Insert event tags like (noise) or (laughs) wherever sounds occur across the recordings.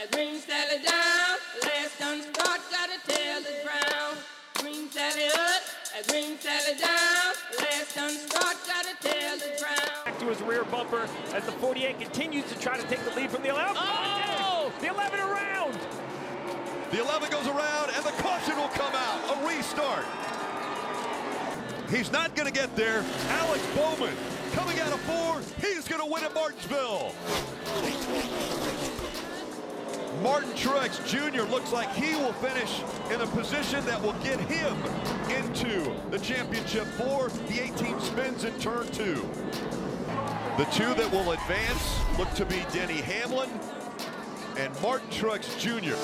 and bring Sally down. Last done start, gotta tell the ground. Bring Sally up, and bring Sally down. Last done start, gotta tell the ground. Back to his rear bumper as the 48 continues to try to take the lead from the 11. Oh! The 11 around. The 11 goes around, and the caution will come out. A restart. He's not going to get there. Alex Bowman coming out of four. He's going to win at Martinsville. Martin Truex Jr. looks like he will finish in a position that will get him into the championship four The 18 spins in turn two. The two that will advance look to be Denny Hamlin and Martin Truex Jr.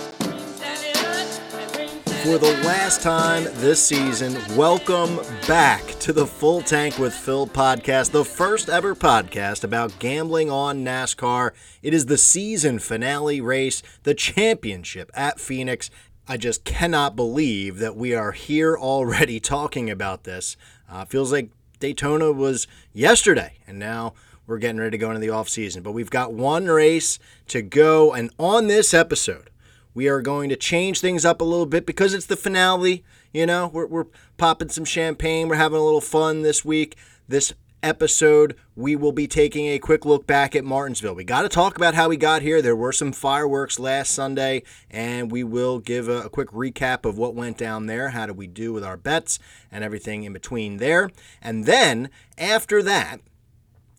For the last time this season, welcome back to the Full Tank with Phil podcast, the first ever podcast about gambling on NASCAR. It is the season finale race, the championship at Phoenix. I just cannot believe that we are here already (laughs) talking about this. Uh, feels like Daytona was yesterday, and now we're getting ready to go into the off season. But we've got one race to go, and on this episode, we are going to change things up a little bit because it's the finale. You know, we're, we're popping some champagne. We're having a little fun this week. This episode, we will be taking a quick look back at Martinsville. We got to talk about how we got here. There were some fireworks last Sunday, and we will give a, a quick recap of what went down there. How did we do with our bets and everything in between there? And then after that,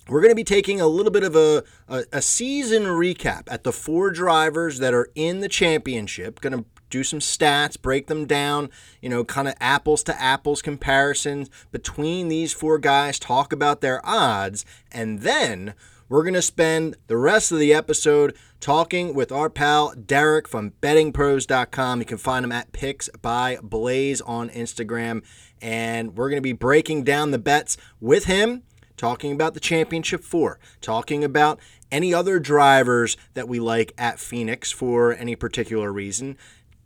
we're going to be taking a little bit of a, a, a season recap at the four drivers that are in the championship. Going to do some stats, break them down, you know, kind of apples to apples comparisons between these four guys, talk about their odds, and then we're going to spend the rest of the episode talking with our pal Derek from bettingpros.com. You can find him at Picks by Blaze on Instagram. And we're going to be breaking down the bets with him talking about the championship four, talking about any other drivers that we like at Phoenix for any particular reason.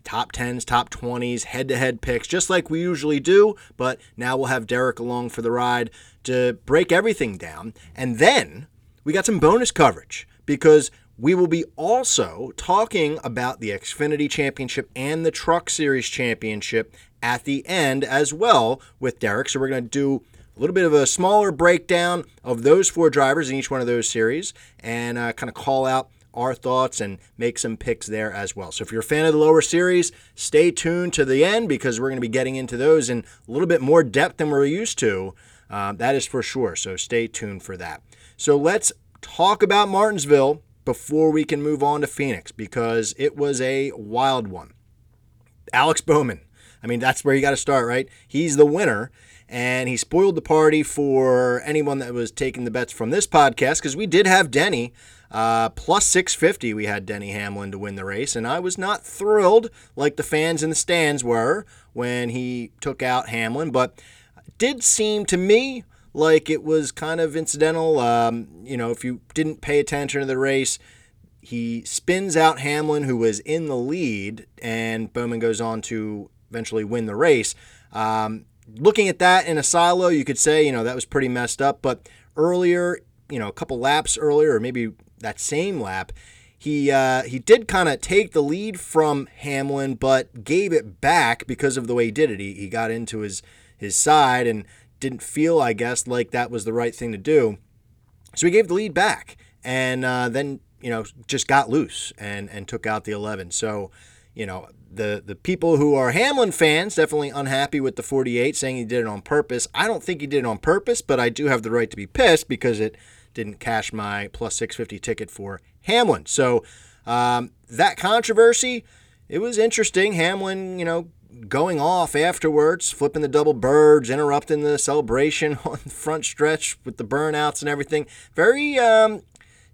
Top 10s, top 20s, head to head picks, just like we usually do. But now we'll have Derek along for the ride to break everything down. And then we got some bonus coverage because we will be also talking about the Xfinity Championship and the Truck Series Championship at the end as well with Derek. So we're going to do little bit of a smaller breakdown of those four drivers in each one of those series and uh, kind of call out our thoughts and make some picks there as well. So if you're a fan of the lower series, stay tuned to the end because we're going to be getting into those in a little bit more depth than we're used to. Uh, that is for sure. So stay tuned for that. So let's talk about Martinsville before we can move on to Phoenix because it was a wild one. Alex Bowman. I mean, that's where you got to start, right? He's the winner and he spoiled the party for anyone that was taking the bets from this podcast because we did have Denny uh, plus 650. We had Denny Hamlin to win the race, and I was not thrilled like the fans in the stands were when he took out Hamlin, but did seem to me like it was kind of incidental. Um, you know, if you didn't pay attention to the race, he spins out Hamlin, who was in the lead, and Bowman goes on to eventually win the race. Um, looking at that in a silo, you could say, you know, that was pretty messed up. But earlier, you know, a couple laps earlier, or maybe that same lap, he uh, he did kind of take the lead from Hamlin, but gave it back because of the way he did it. He, he got into his his side and didn't feel, I guess, like that was the right thing to do. So he gave the lead back, and uh, then you know just got loose and and took out the 11. So you know the the people who are Hamlin fans definitely unhappy with the 48, saying he did it on purpose. I don't think he did it on purpose, but I do have the right to be pissed because it didn't cash my plus 650 ticket for Hamlin. So um, that controversy, it was interesting. Hamlin, you know, going off afterwards, flipping the double birds, interrupting the celebration (laughs) on the front stretch with the burnouts and everything. Very um,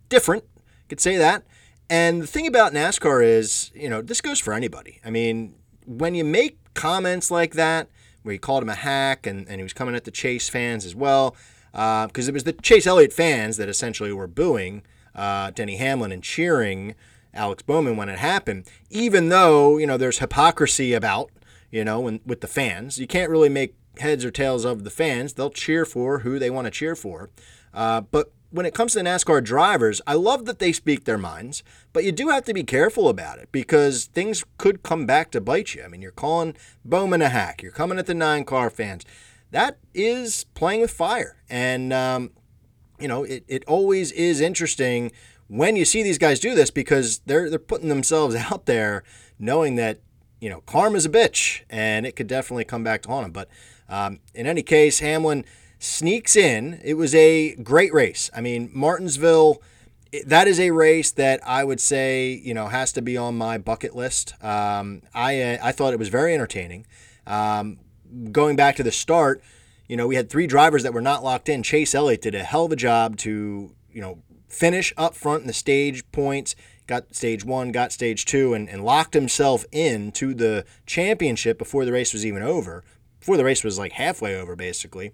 different, could say that. And the thing about NASCAR is, you know, this goes for anybody. I mean, when you make comments like that, where he called him a hack and, and he was coming at the Chase fans as well, because uh, it was the Chase Elliott fans that essentially were booing uh, Denny Hamlin and cheering Alex Bowman when it happened, even though, you know, there's hypocrisy about, you know, when, with the fans. You can't really make heads or tails of the fans. They'll cheer for who they want to cheer for. Uh, but when it comes to NASCAR drivers, I love that they speak their minds, but you do have to be careful about it because things could come back to bite you. I mean, you're calling Bowman a hack, you're coming at the nine car fans. That is playing with fire. And, um, you know, it, it always is interesting when you see these guys do this because they're, they're putting themselves (laughs) out there knowing that, you know, karma's a bitch and it could definitely come back to haunt them. But um, in any case, Hamlin sneaks in. It was a great race. I mean, Martinsville, that is a race that I would say, you know, has to be on my bucket list. Um, I, uh, I thought it was very entertaining. Um, going back to the start, you know, we had three drivers that were not locked in. Chase Elliott did a hell of a job to, you know, finish up front in the stage points, got stage one, got stage two, and, and locked himself in to the championship before the race was even over. Before the race was like halfway over, basically.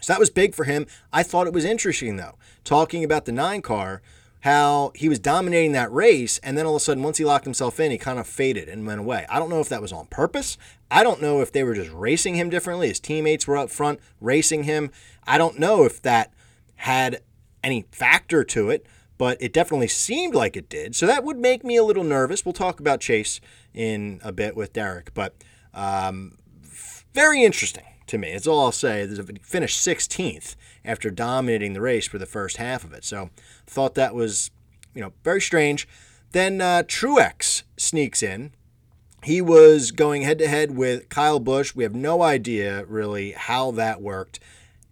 So that was big for him. I thought it was interesting, though, talking about the nine car, how he was dominating that race, and then all of a sudden, once he locked himself in, he kind of faded and went away. I don't know if that was on purpose. I don't know if they were just racing him differently. His teammates were up front racing him. I don't know if that had any factor to it, but it definitely seemed like it did. So that would make me a little nervous. We'll talk about Chase in a bit with Derek, but um, very interesting to me. That's all I'll say. He finished 16th after dominating the race for the first half of it. So thought that was, you know, very strange. Then uh, Truex sneaks in. He was going head to head with Kyle Busch. We have no idea really how that worked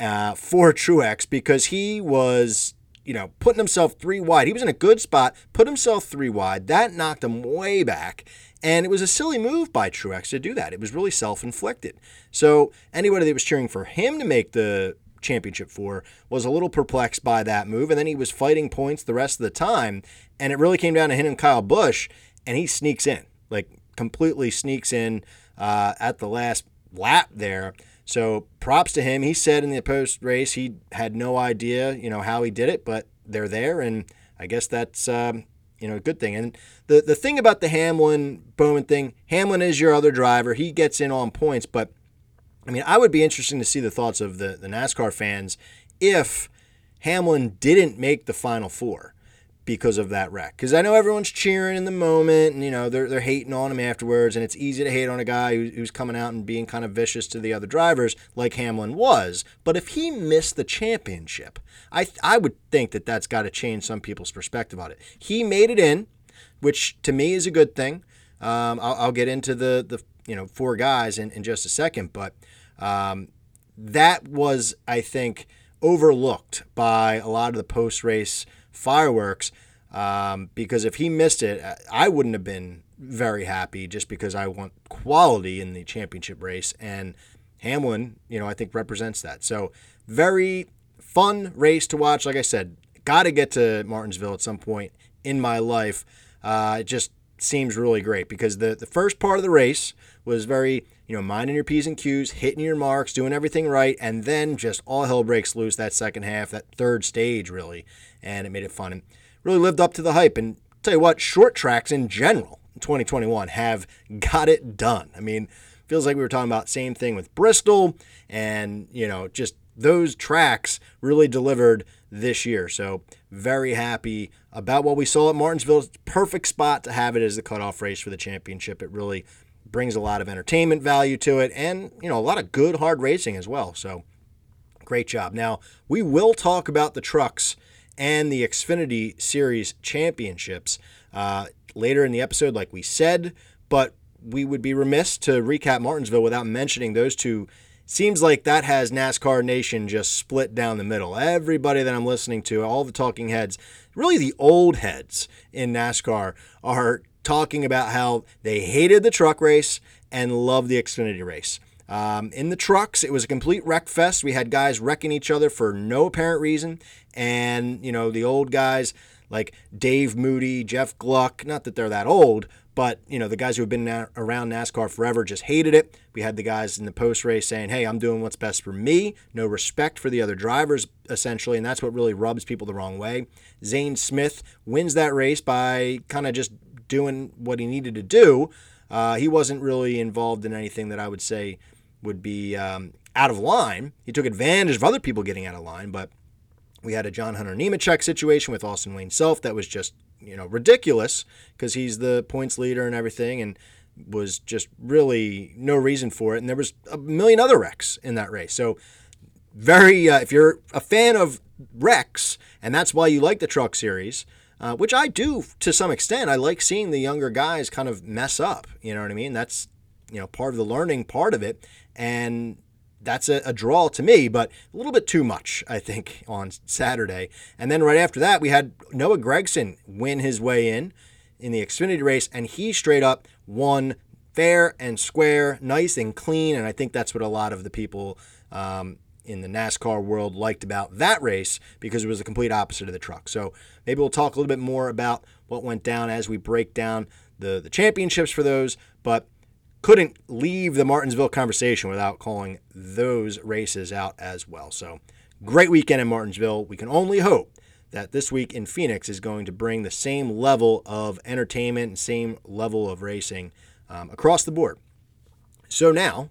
uh, for Truex because he was, you know, putting himself three wide. He was in a good spot, put himself three wide. That knocked him way back. And it was a silly move by Truex to do that. It was really self inflicted. So anybody that was cheering for him to make the championship four was a little perplexed by that move. And then he was fighting points the rest of the time. And it really came down to him and Kyle Busch. And he sneaks in, like completely sneaks in uh, at the last lap there. So props to him. He said in the post race he had no idea, you know, how he did it, but they're there, and I guess that's um, you know, a good thing. And the the thing about the Hamlin Bowman thing, Hamlin is your other driver. He gets in on points, but I mean, I would be interested to see the thoughts of the, the NASCAR fans if Hamlin didn't make the final four because of that wreck. Because I know everyone's cheering in the moment, and you know they're they're hating on him afterwards, and it's easy to hate on a guy who's coming out and being kind of vicious to the other drivers, like Hamlin was. But if he missed the championship, I I would think that that's got to change some people's perspective on it. He made it in, which to me is a good thing. Um, I'll, I'll, get into the the you know four guys in, in just a second, but um, that was I think overlooked by a lot of the post race fireworks um, because if he missed it, I wouldn't have been very happy just because I want quality in the championship race. And Hamlin, you know, I think represents that. So very fun race to watch. Like I said, got to get to Martinsville at some point in my life. Uh, it just seems really great because the, the first part of the race was very, you know, minding your P's and Q's, hitting your marks, doing everything right, and then just all hell breaks loose that second half, that third stage, really and it made it fun and really lived up to the hype. And tell you what, short tracks in general in 2021 have got it done. I mean, feels like we were talking about same thing with Bristol, and you know, just those tracks really delivered this year. So very happy about what we saw at Martinsville. Perfect spot to have it as the cutoff race for the championship. It really brings a lot of entertainment value to it, and you know, a lot of good hard racing as well. So great job. Now we will talk about the trucks and the Xfinity Series championships uh, later in the episode, like we said. But we would be remiss to recap Martinsville without mentioning those two. Seems like that has NASCAR Nation just split down the middle. Everybody that I'm listening to, all the talking heads, really the old heads in NASCAR, are talking about how they hated the truck race and loved the Xfinity race. Um, in the trucks, it was a complete wreck fest. We had guys wrecking each other for no apparent reason. And, you know, the old guys like Dave Moody, Jeff Gluck, not that they're that old, but, you know, the guys who have been around NASCAR forever just hated it. We had the guys in the post race saying, hey, I'm doing what's best for me. No respect for the other drivers, essentially. And that's what really rubs people the wrong way. Zane Smith wins that race by kind of just doing what he needed to do. Uh, he wasn't really involved in anything that I would say would be um, out of line. He took advantage of other people getting out of line, but We had a John Hunter Nemechek situation with Austin Wayne Self that was just, you know, ridiculous because he's the points leader and everything and was just really no reason for it. And there was a million other wrecks in that race. So very, uh, if you're a fan of wrecks and that's why you like the truck series, uh, which I do to some extent. I like seeing the younger guys kind of mess up. You know what I mean? That's you know part of the learning part of it, and that's a, a, draw to me, but a little bit too much, I think, on Saturday. And then right after that, we had Noah Gragson win his way in in the Xfinity race, and he straight up won fair and square, nice and clean. And I think that's what a lot of the people um, in the NASCAR world liked about that race because it was the complete opposite of the truck. So maybe we'll talk a little bit more about what went down as we break down the, the championships for those. But couldn't leave the Martinsville conversation without calling those races out as well. So, great weekend in Martinsville. We can only hope that this week in Phoenix is going to bring the same level of entertainment and same level of racing um, across the board. So, now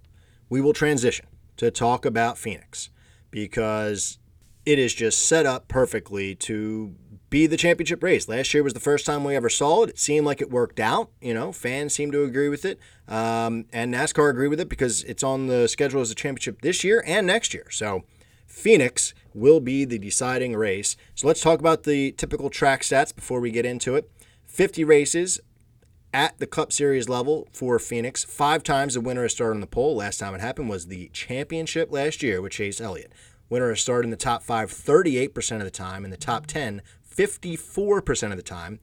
we will transition to talk about Phoenix because it is just set up perfectly to be the championship race. Last year was the first time we ever saw it. It seemed like it worked out. You know, fans seem to agree with it, um, and NASCAR agree with it because it's on the schedule as a championship this year and next year. So Phoenix will be the deciding race. So let's talk about the typical track stats before we get into it. 50 races at the Cup Series level for Phoenix. Five times the winner has started on the pole. Last time it happened was the championship last year with Chase Elliott. Winner has started in the top five 38% of the time, in the top 10 54% of the time.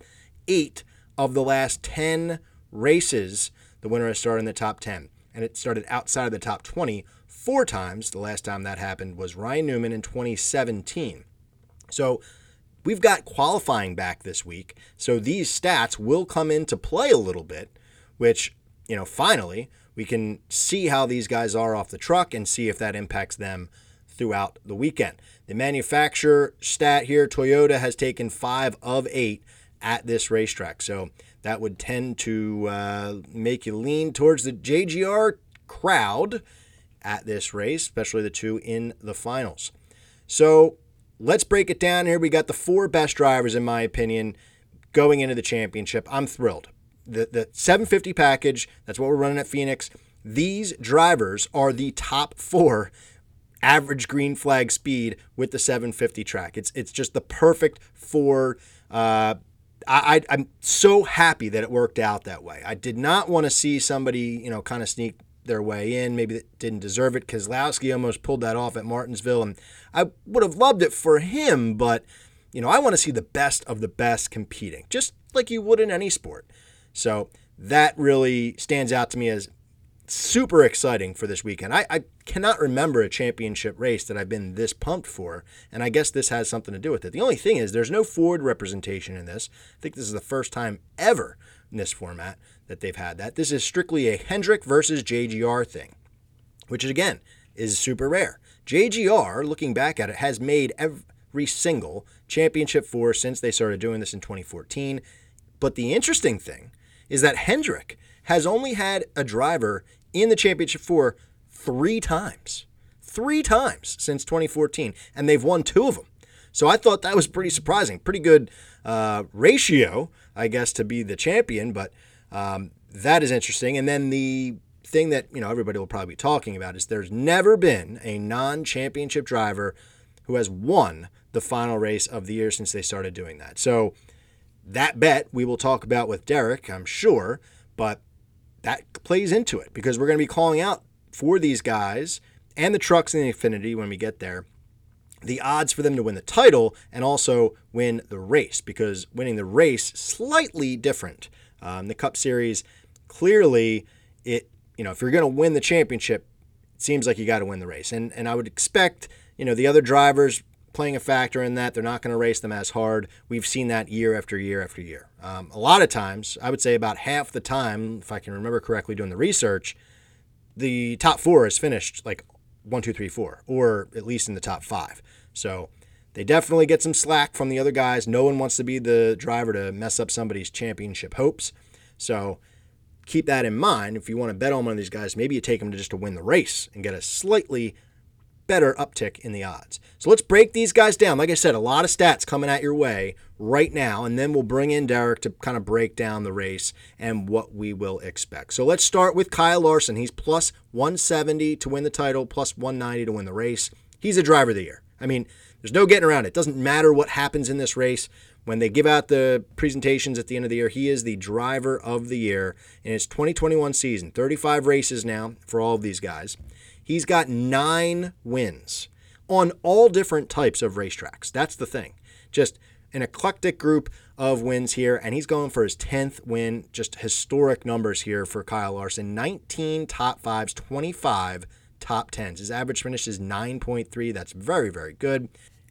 Eight of the last 10 races, the winner has started in the top 10. And it started outside of the top 20 four times. The last time that happened was Ryan Newman in 2017. So we've got qualifying back this week. So these stats will come into play a little bit, which, you know, finally we can see how these guys are off the truck and see if that impacts them throughout the weekend. The manufacturer stat here Toyota has taken five of eight at this racetrack. So that would tend to uh, make you lean towards the JGR crowd at this race, especially the two in the finals. So let's break it down here. We got the four best drivers, in my opinion, going into the championship. I'm thrilled. The, the 750 package, that's what we're running at Phoenix. These drivers are the top four average green flag speed with the 750 track. It's it's just the perfect for. Uh, I, I'm so happy that it worked out that way. I did not want to see somebody, you know, kind of sneak their way in. Maybe that didn't deserve it. Keselowski almost pulled that off at Martinsville, and I would have loved it for him. But you know, I want to see the best of the best competing, just like you would in any sport. So that really stands out to me as super exciting for this weekend. I, I cannot remember a championship race that I've been this pumped for, and I guess this has something to do with it. The only thing is, there's no Ford representation in this. I think this is the first time ever in this format that they've had that. This is strictly a Hendrick versus JGR thing, which again is super rare. JGR, looking back at it, has made every single championship four since they started doing this in 2014. But the interesting thing is that Hendrick has only had a driver in the championship four three times. Three times since 2014, and they've won two of them. So I thought that was pretty surprising. Pretty good uh, ratio, I guess, to be the champion, but um, that is interesting. And then the thing that you know everybody will probably be talking about is there's never been a non-championship driver who has won the final race of the year since they started doing that. So that bet we will talk about with Derek, I'm sure, but that plays into it because we're going to be calling out for these guys and the trucks in the Xfinity when we get there the odds for them to win the title and also win the race because winning the race slightly different. Um, the Cup Series clearly it you know if you're going to win the championship, it seems like you got to win the race and and I would expect you know the other drivers playing a factor in that. They're not going to race them as hard. We've seen that year after year after year. Um, a lot of times, I would say about half the time, if I can remember correctly doing the research, the top four is finished like one, two, three, four, or at least in the top five. So they definitely get some slack from the other guys. No one wants to be the driver to mess up somebody's championship hopes. So keep that in mind. If you want to bet on one of these guys, maybe you take them to just to win the race and get a slightly better uptick in the odds. So let's break these guys down. Like I said, a lot of stats coming at your way right now, and then we'll bring in Derek to kind of break down the race and what we will expect. So let's start with Kyle Larson. He's plus 170 to win the title, plus 190 to win the race. He's a driver of the year. I mean, there's no getting around it. It doesn't matter what happens in this race. When they give out the presentations at the end of the year, he is the driver of the year in his 2021 season. 35 races now for all of these guys. He's got nine wins on all different types of racetracks. That's the thing. Just an eclectic group of wins here, and he's going for his 10th win. Just historic numbers here for Kyle Larson 19 top fives, 25 top tens. His average finish is 9.3. That's very, very good.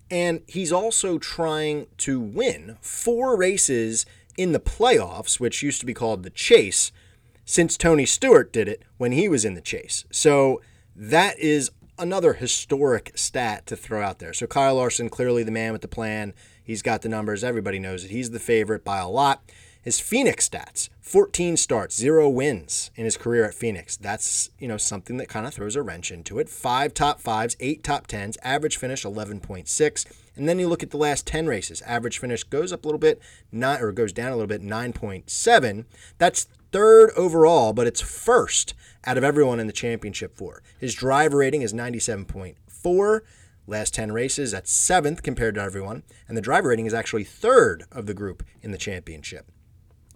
And he's also trying to win four races in the playoffs, which used to be called the Chase, since Tony Stewart did it when he was in the Chase. So that is another historic stat to throw out there. So Kyle Larson, clearly the man with the plan. He's got the numbers. Everybody knows it. He's the favorite by a lot. His Phoenix stats 14 starts, zero wins in his career at Phoenix. That's, you know, something that kind of throws a wrench into it. Five top fives, eight top tens, average finish 11.6. And then you look at the last 10 races. Average finish goes up a little bit, not, or goes down a little bit, 9.7. That's third overall, but it's first out of everyone in the championship four. His driver rating is 97.4. Last 10 races, that's seventh compared to everyone. And the driver rating is actually third of the group in the championship.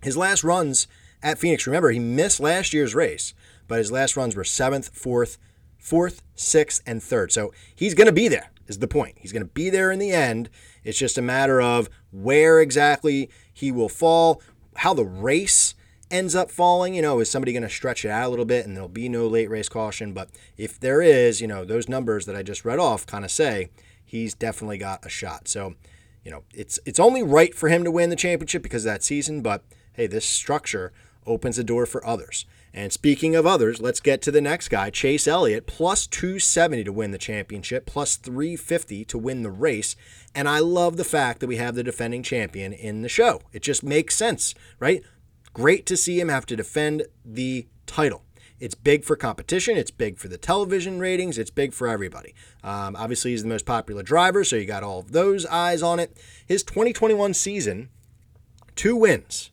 His last runs at Phoenix, remember, he missed last year's race, but his last runs were seventh, fourth, fourth, sixth, and third. So he's going to be there, is the point. He's going to be there in the end. It's just a matter of where exactly he will fall, how the race ends up falling. You know, is somebody going to stretch it out a little bit and there'll be no late race caution? But if there is, you know, those numbers that I just read off kind of say he's definitely got a shot. So, you know, it's it's only right for him to win the championship because of that season, but hey, this structure opens the door for others. And speaking of others, let's get to the next guy, Chase Elliott, plus 270 to win the championship, plus 350 to win the race. And I love the fact that we have the defending champion in the show. It just makes sense, right? Great to see him have to defend the title. It's big for competition. It's big for the television ratings. It's big for everybody. Um, obviously, he's the most popular driver, so you got all of those eyes on it. His 2021 season, two wins,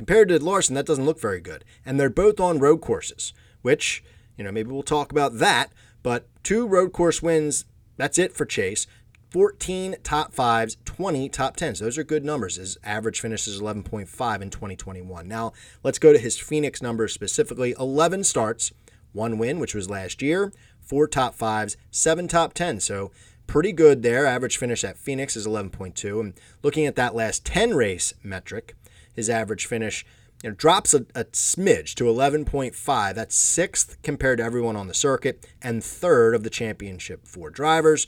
Compared to Larson, that doesn't look very good. And they're both on road courses, which, you know, maybe we'll talk about that. But two road course wins, that's it for Chase. 14 top fives, 20 top tens. Those are good numbers. His average finish is 11.5 in 2021. Now, let's go to his Phoenix numbers specifically 11 starts, one win, which was last year, four top fives, seven top tens. So, pretty good there. Average finish at Phoenix is 11.2. And looking at that last 10 race metric, his average finish. You know, drops a, a smidge to 11.5. That's sixth compared to everyone on the circuit and third of the championship four drivers.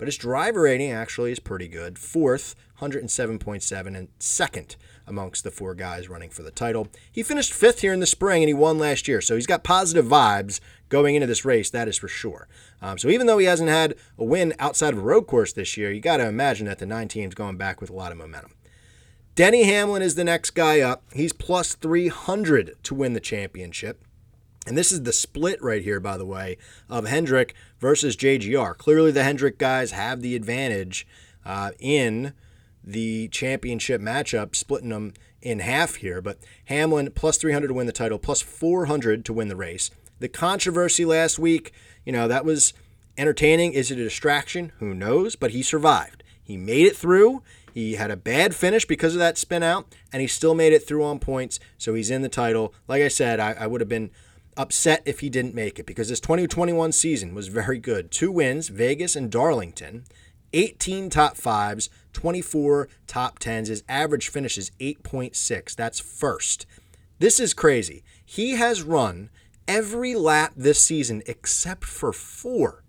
But his driver rating actually is pretty good. Fourth, 107.7, and second amongst the four guys running for the title. He finished fifth here in the spring and he won last year. So he's got positive vibes going into this race, that is for sure. Um, so even though he hasn't had a win outside of a road course this year, you got to imagine that the nine team's going back with a lot of momentum. Denny Hamlin is the next guy up. He's plus 300 to win the championship. And this is the split right here, by the way, of Hendrick versus JGR. Clearly, the Hendrick guys have the advantage uh, in the championship matchup, splitting them in half here. But Hamlin plus 300 to win the title, plus 400 to win the race. The controversy last week, you know, that was entertaining. Is it a distraction? Who knows? But he survived. He made it through. He had a bad finish because of that spin out, and he still made it through on points, so he's in the title. Like I said, I, I would have been upset if he didn't make it because his 2021 season was very good. Two wins, Vegas and Darlington, 18 top fives, 24 top tens. His average finish is 8.6. That's first. This is crazy. He has run every lap this season except for four.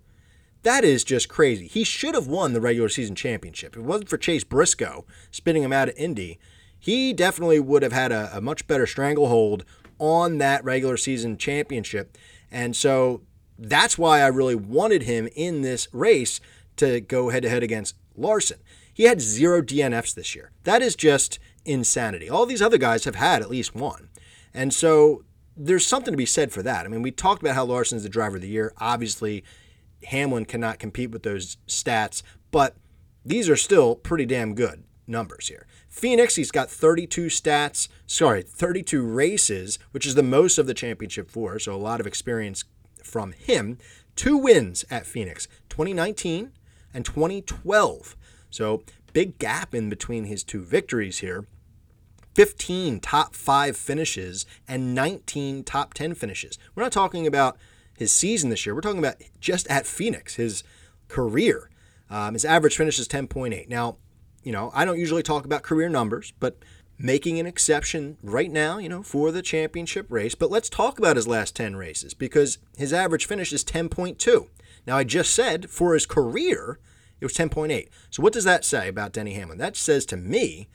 That is just crazy. He should have won the regular season championship. If it wasn't for Chase Briscoe spinning him out of Indy, he definitely would have had a, a much better stranglehold on that regular season championship. And so that's why I really wanted him in this race to go head to head against Larson. He had zero DNFs this year. That is just insanity. All these other guys have had at least one. And so there's something to be said for that. I mean, we talked about how Larson's the driver of the year. Obviously, Hamlin cannot compete with those stats, but these are still pretty damn good numbers here. Phoenix, he's got 32 stats, sorry, 32 races, which is the most of the championship four, so a lot of experience from him. Two wins at Phoenix, 2019 and 2012. So big gap in between his two victories here. 15 top five finishes and 19 top 10 finishes. We're not talking about his season this year. We're talking about just at Phoenix, his career. Um, his average finish is 10.8. Now, you know, I don't usually talk about career numbers, but making an exception right now, you know, for the championship race. But let's talk about his last 10 races because his average finish is 10.2. Now, I just said for his career, it was 10.8. So, what does that say about Denny Hamlin? That says to me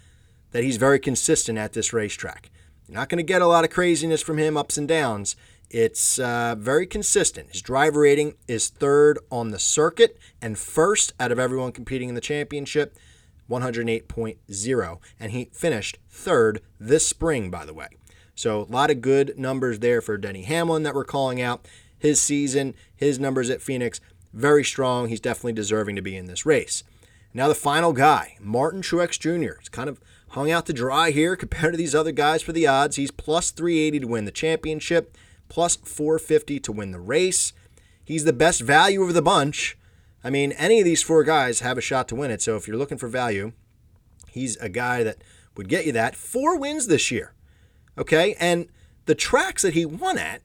that he's very consistent at this racetrack. You're not going to get a lot of craziness from him, ups and downs. It's uh, very consistent. His driver rating is third on the circuit and first out of everyone competing in the championship. 108.0, and he finished third this spring, by the way. So, a lot of good numbers there for Denny Hamlin that we're calling out. His season, his numbers at Phoenix, very strong. He's definitely deserving to be in this race. Now, the final guy, Martin Truex Jr. He's kind of hung out to dry here (laughs) compared to these other guys for the odds. He's plus 380 to win the championship, plus 450 to win the race. He's the best value of the bunch I mean, any of these four guys have a shot to win it. So if you're looking for value, he's a guy that would get you that. Four wins this year. Okay. And the tracks that he won at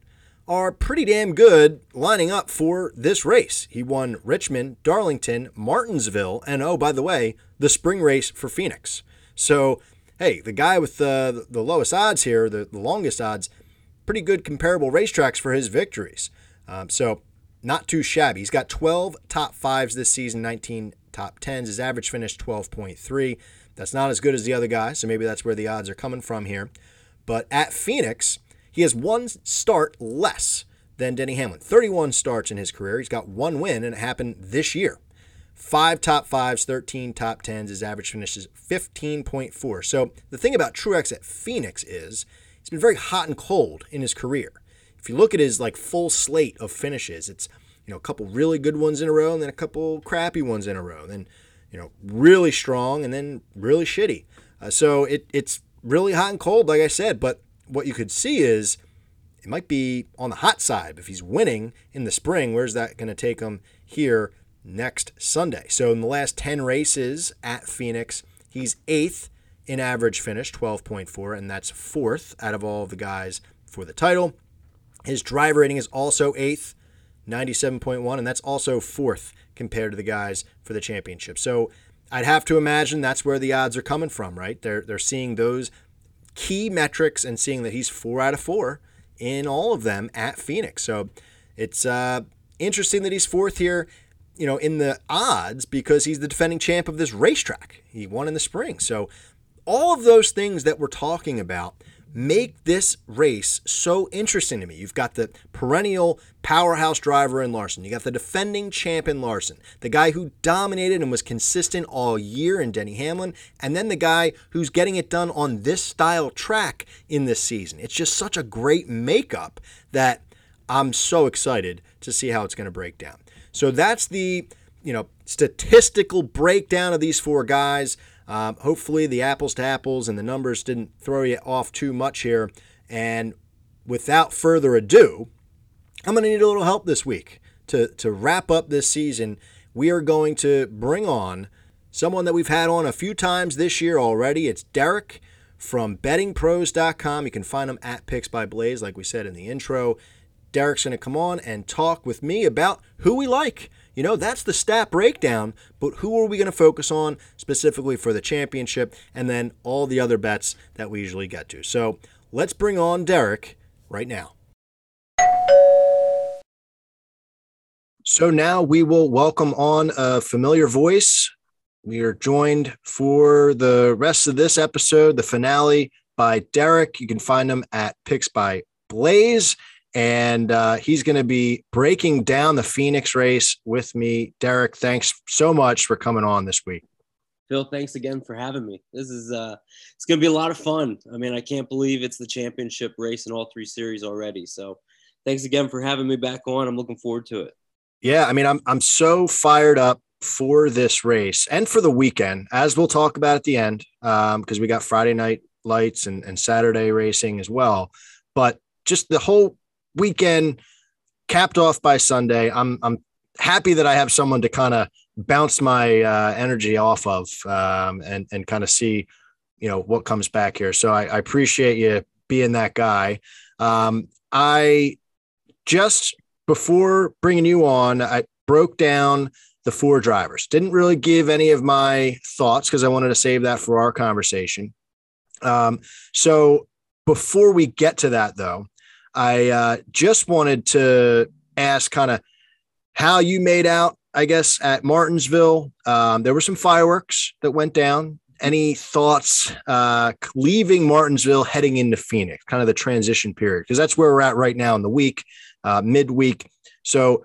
are pretty damn good lining up for this race. He won Richmond, Darlington, Martinsville, and oh, by the way, the spring race for Phoenix. So, hey, the guy with the, the lowest odds here, the, the longest odds, pretty good comparable racetracks for his victories. Um, so, not too shabby. He's got 12 top fives this season, 19 top tens. His average finish 12.3. That's not as good as the other guy, so maybe that's where the odds are coming from here. But at Phoenix, he has one start less than Denny Hamlin. 31 starts in his career. He's got one win, and it happened this year. Five top fives, 13 top tens. His average finish is 15.4. So the thing about Truex at Phoenix is he's been very hot and cold in his career if you look at his like full slate of finishes, it's you know a couple really good ones in a row and then a couple crappy ones in a row, then you know really strong and then really shitty. Uh, so it it's really hot and cold, like I said. But what you could see is it might be on the hot side. If he's winning in the spring, where's that going to take him here next Sunday? So in the last 10 races at Phoenix, he's eighth in average finish, 12.4, and that's fourth out of all of the guys for the title. His drive rating is also eighth, 97.1, and that's also fourth compared to the guys for the championship. So I'd have to imagine that's where the odds are coming from, right? They're they're seeing those key metrics and seeing that he's four out of four in all of them at Phoenix. So it's uh, interesting that he's fourth here, you know, in the odds because he's the defending champ of this racetrack. He won in the spring. So all of those things that we're talking about make this race so interesting to me. You've got the perennial powerhouse driver in Larson. You got the defending champ in Larson, the guy who dominated and was consistent all year in Denny Hamlin, and then the guy who's getting it done on this style track in this season. It's just such a great makeup that I'm so excited to see how it's going to break down. So that's the, you know, statistical breakdown of these four guys. Um, hopefully, the apples to apples and the numbers didn't throw you off too much here. And without further ado, I'm going to need a little help this week to, to wrap up this season. We are going to bring on someone that we've had on a few times this year already. It's Derek from bettingpros.com. You can find him at Picks by Blaze, like we said in the intro. Derek's going to come on and talk with me about who we like you know, that's the stat breakdown, but who are we going to focus on specifically for the championship and then all the other bets that we usually get to. So let's bring on Derek right now. So now we will welcome on a familiar voice. We are joined for the rest of this episode, the finale, by Derek. You can find him at Picks by Blaze and uh, he's going to be breaking down the Phoenix race with me. Derek, thanks so much for coming on this week. Phil, thanks again for having me. This is uh, it's going to be a lot of fun. I mean, I can't believe it's the championship race in all three series already. So, thanks again for having me back on. I'm looking forward to it. Yeah, I mean, I'm I'm so fired up for this race and for the weekend, as we'll talk about at the end, because um, we got Friday night lights and, and Saturday racing as well. But just the whole weekend capped off by Sunday. I'm I'm happy that I have someone to kind of bounce my uh, energy off of um, and and kind of see, you know, what comes back here. So I, I appreciate you being that guy. Um, I just before bringing you on, I broke down the four drivers. Didn't really give any of my thoughts because I wanted to save that for our conversation. Um, so before we get to that, though, I uh, just wanted to ask kind of how you made out, I guess, at Martinsville. Um, there were some fireworks that went down. Any thoughts uh, leaving Martinsville, heading into Phoenix, kind of the transition period? Because that's where we're at right now in the week, uh, midweek. So,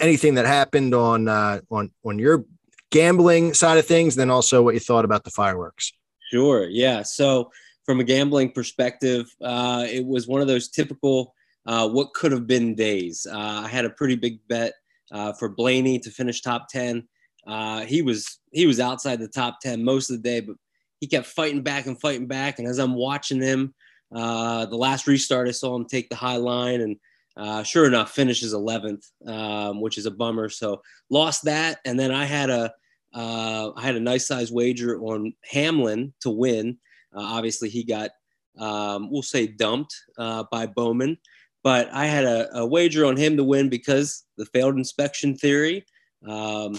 anything that happened on uh, on on your gambling side of things, then also what you thought about the fireworks. Sure. Yeah. So, from a gambling perspective, uh, it was one of those typical uh, what could have been days. Uh, I had a pretty big bet uh, for Blaney to finish top ten. Uh, he was he was outside the top ten most of the day, but he kept fighting back and fighting back. And as I'm watching him, the last restart, I saw him take the high line, and uh, sure enough, finishes 11th, um, which is a bummer. So lost that, and then I had a uh, I had a nice size wager on Hamlin to win. Uh, obviously, he got um, we'll say dumped uh, by Bowman but I had a, a, wager on him to win because the failed inspection theory um,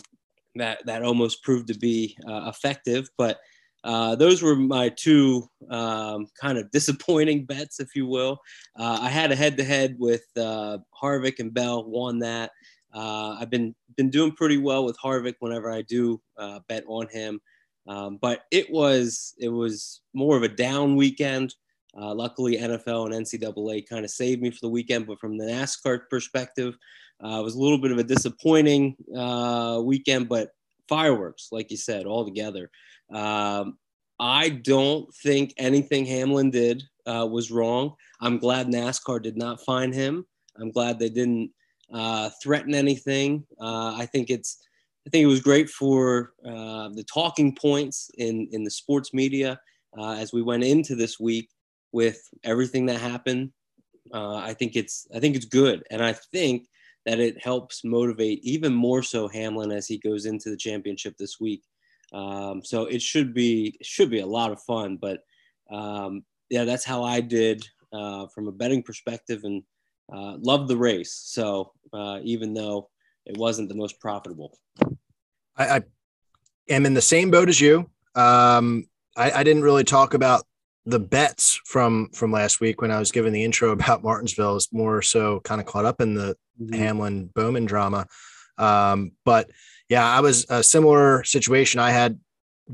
that that almost proved to be uh, effective. But uh, those were my two um, kind of (laughs) disappointing bets, if you will. Uh, I had a head-to-head with uh, Harvick and Bell, won that. I've been been doing pretty well with Harvick whenever I do bet on him. Um, but it was it was more of a down weekend. Uh, luckily, NFL and NCAA kind of saved me for the weekend, but from the NASCAR perspective, uh, it was a little bit of a disappointing uh, weekend, but fireworks, like you said, all together. Um, I don't think anything Hamlin did uh, was wrong. I'm glad NASCAR did not find him. I'm glad they didn't uh, threaten anything. Uh, I think it's I think it was great for the talking points in in the sports media as we went into this week with everything that happened. Uh, I think it's I think it's good, and I think that it helps motivate even more so Hamlin as he goes into the championship this week. Um, so it should be should be a lot of fun. But um, yeah, that's how I did uh, from a betting perspective, and uh, loved the race. So uh, even though it wasn't the most profitable, I, I am in the same boat as you. Um, I, I didn't really talk about the bets from from last week when I was giving the intro about (laughs) Martinsville is more so kind of caught up in the mm-hmm. Hamlin Bowman drama. Um, but yeah, I was a similar situation. I had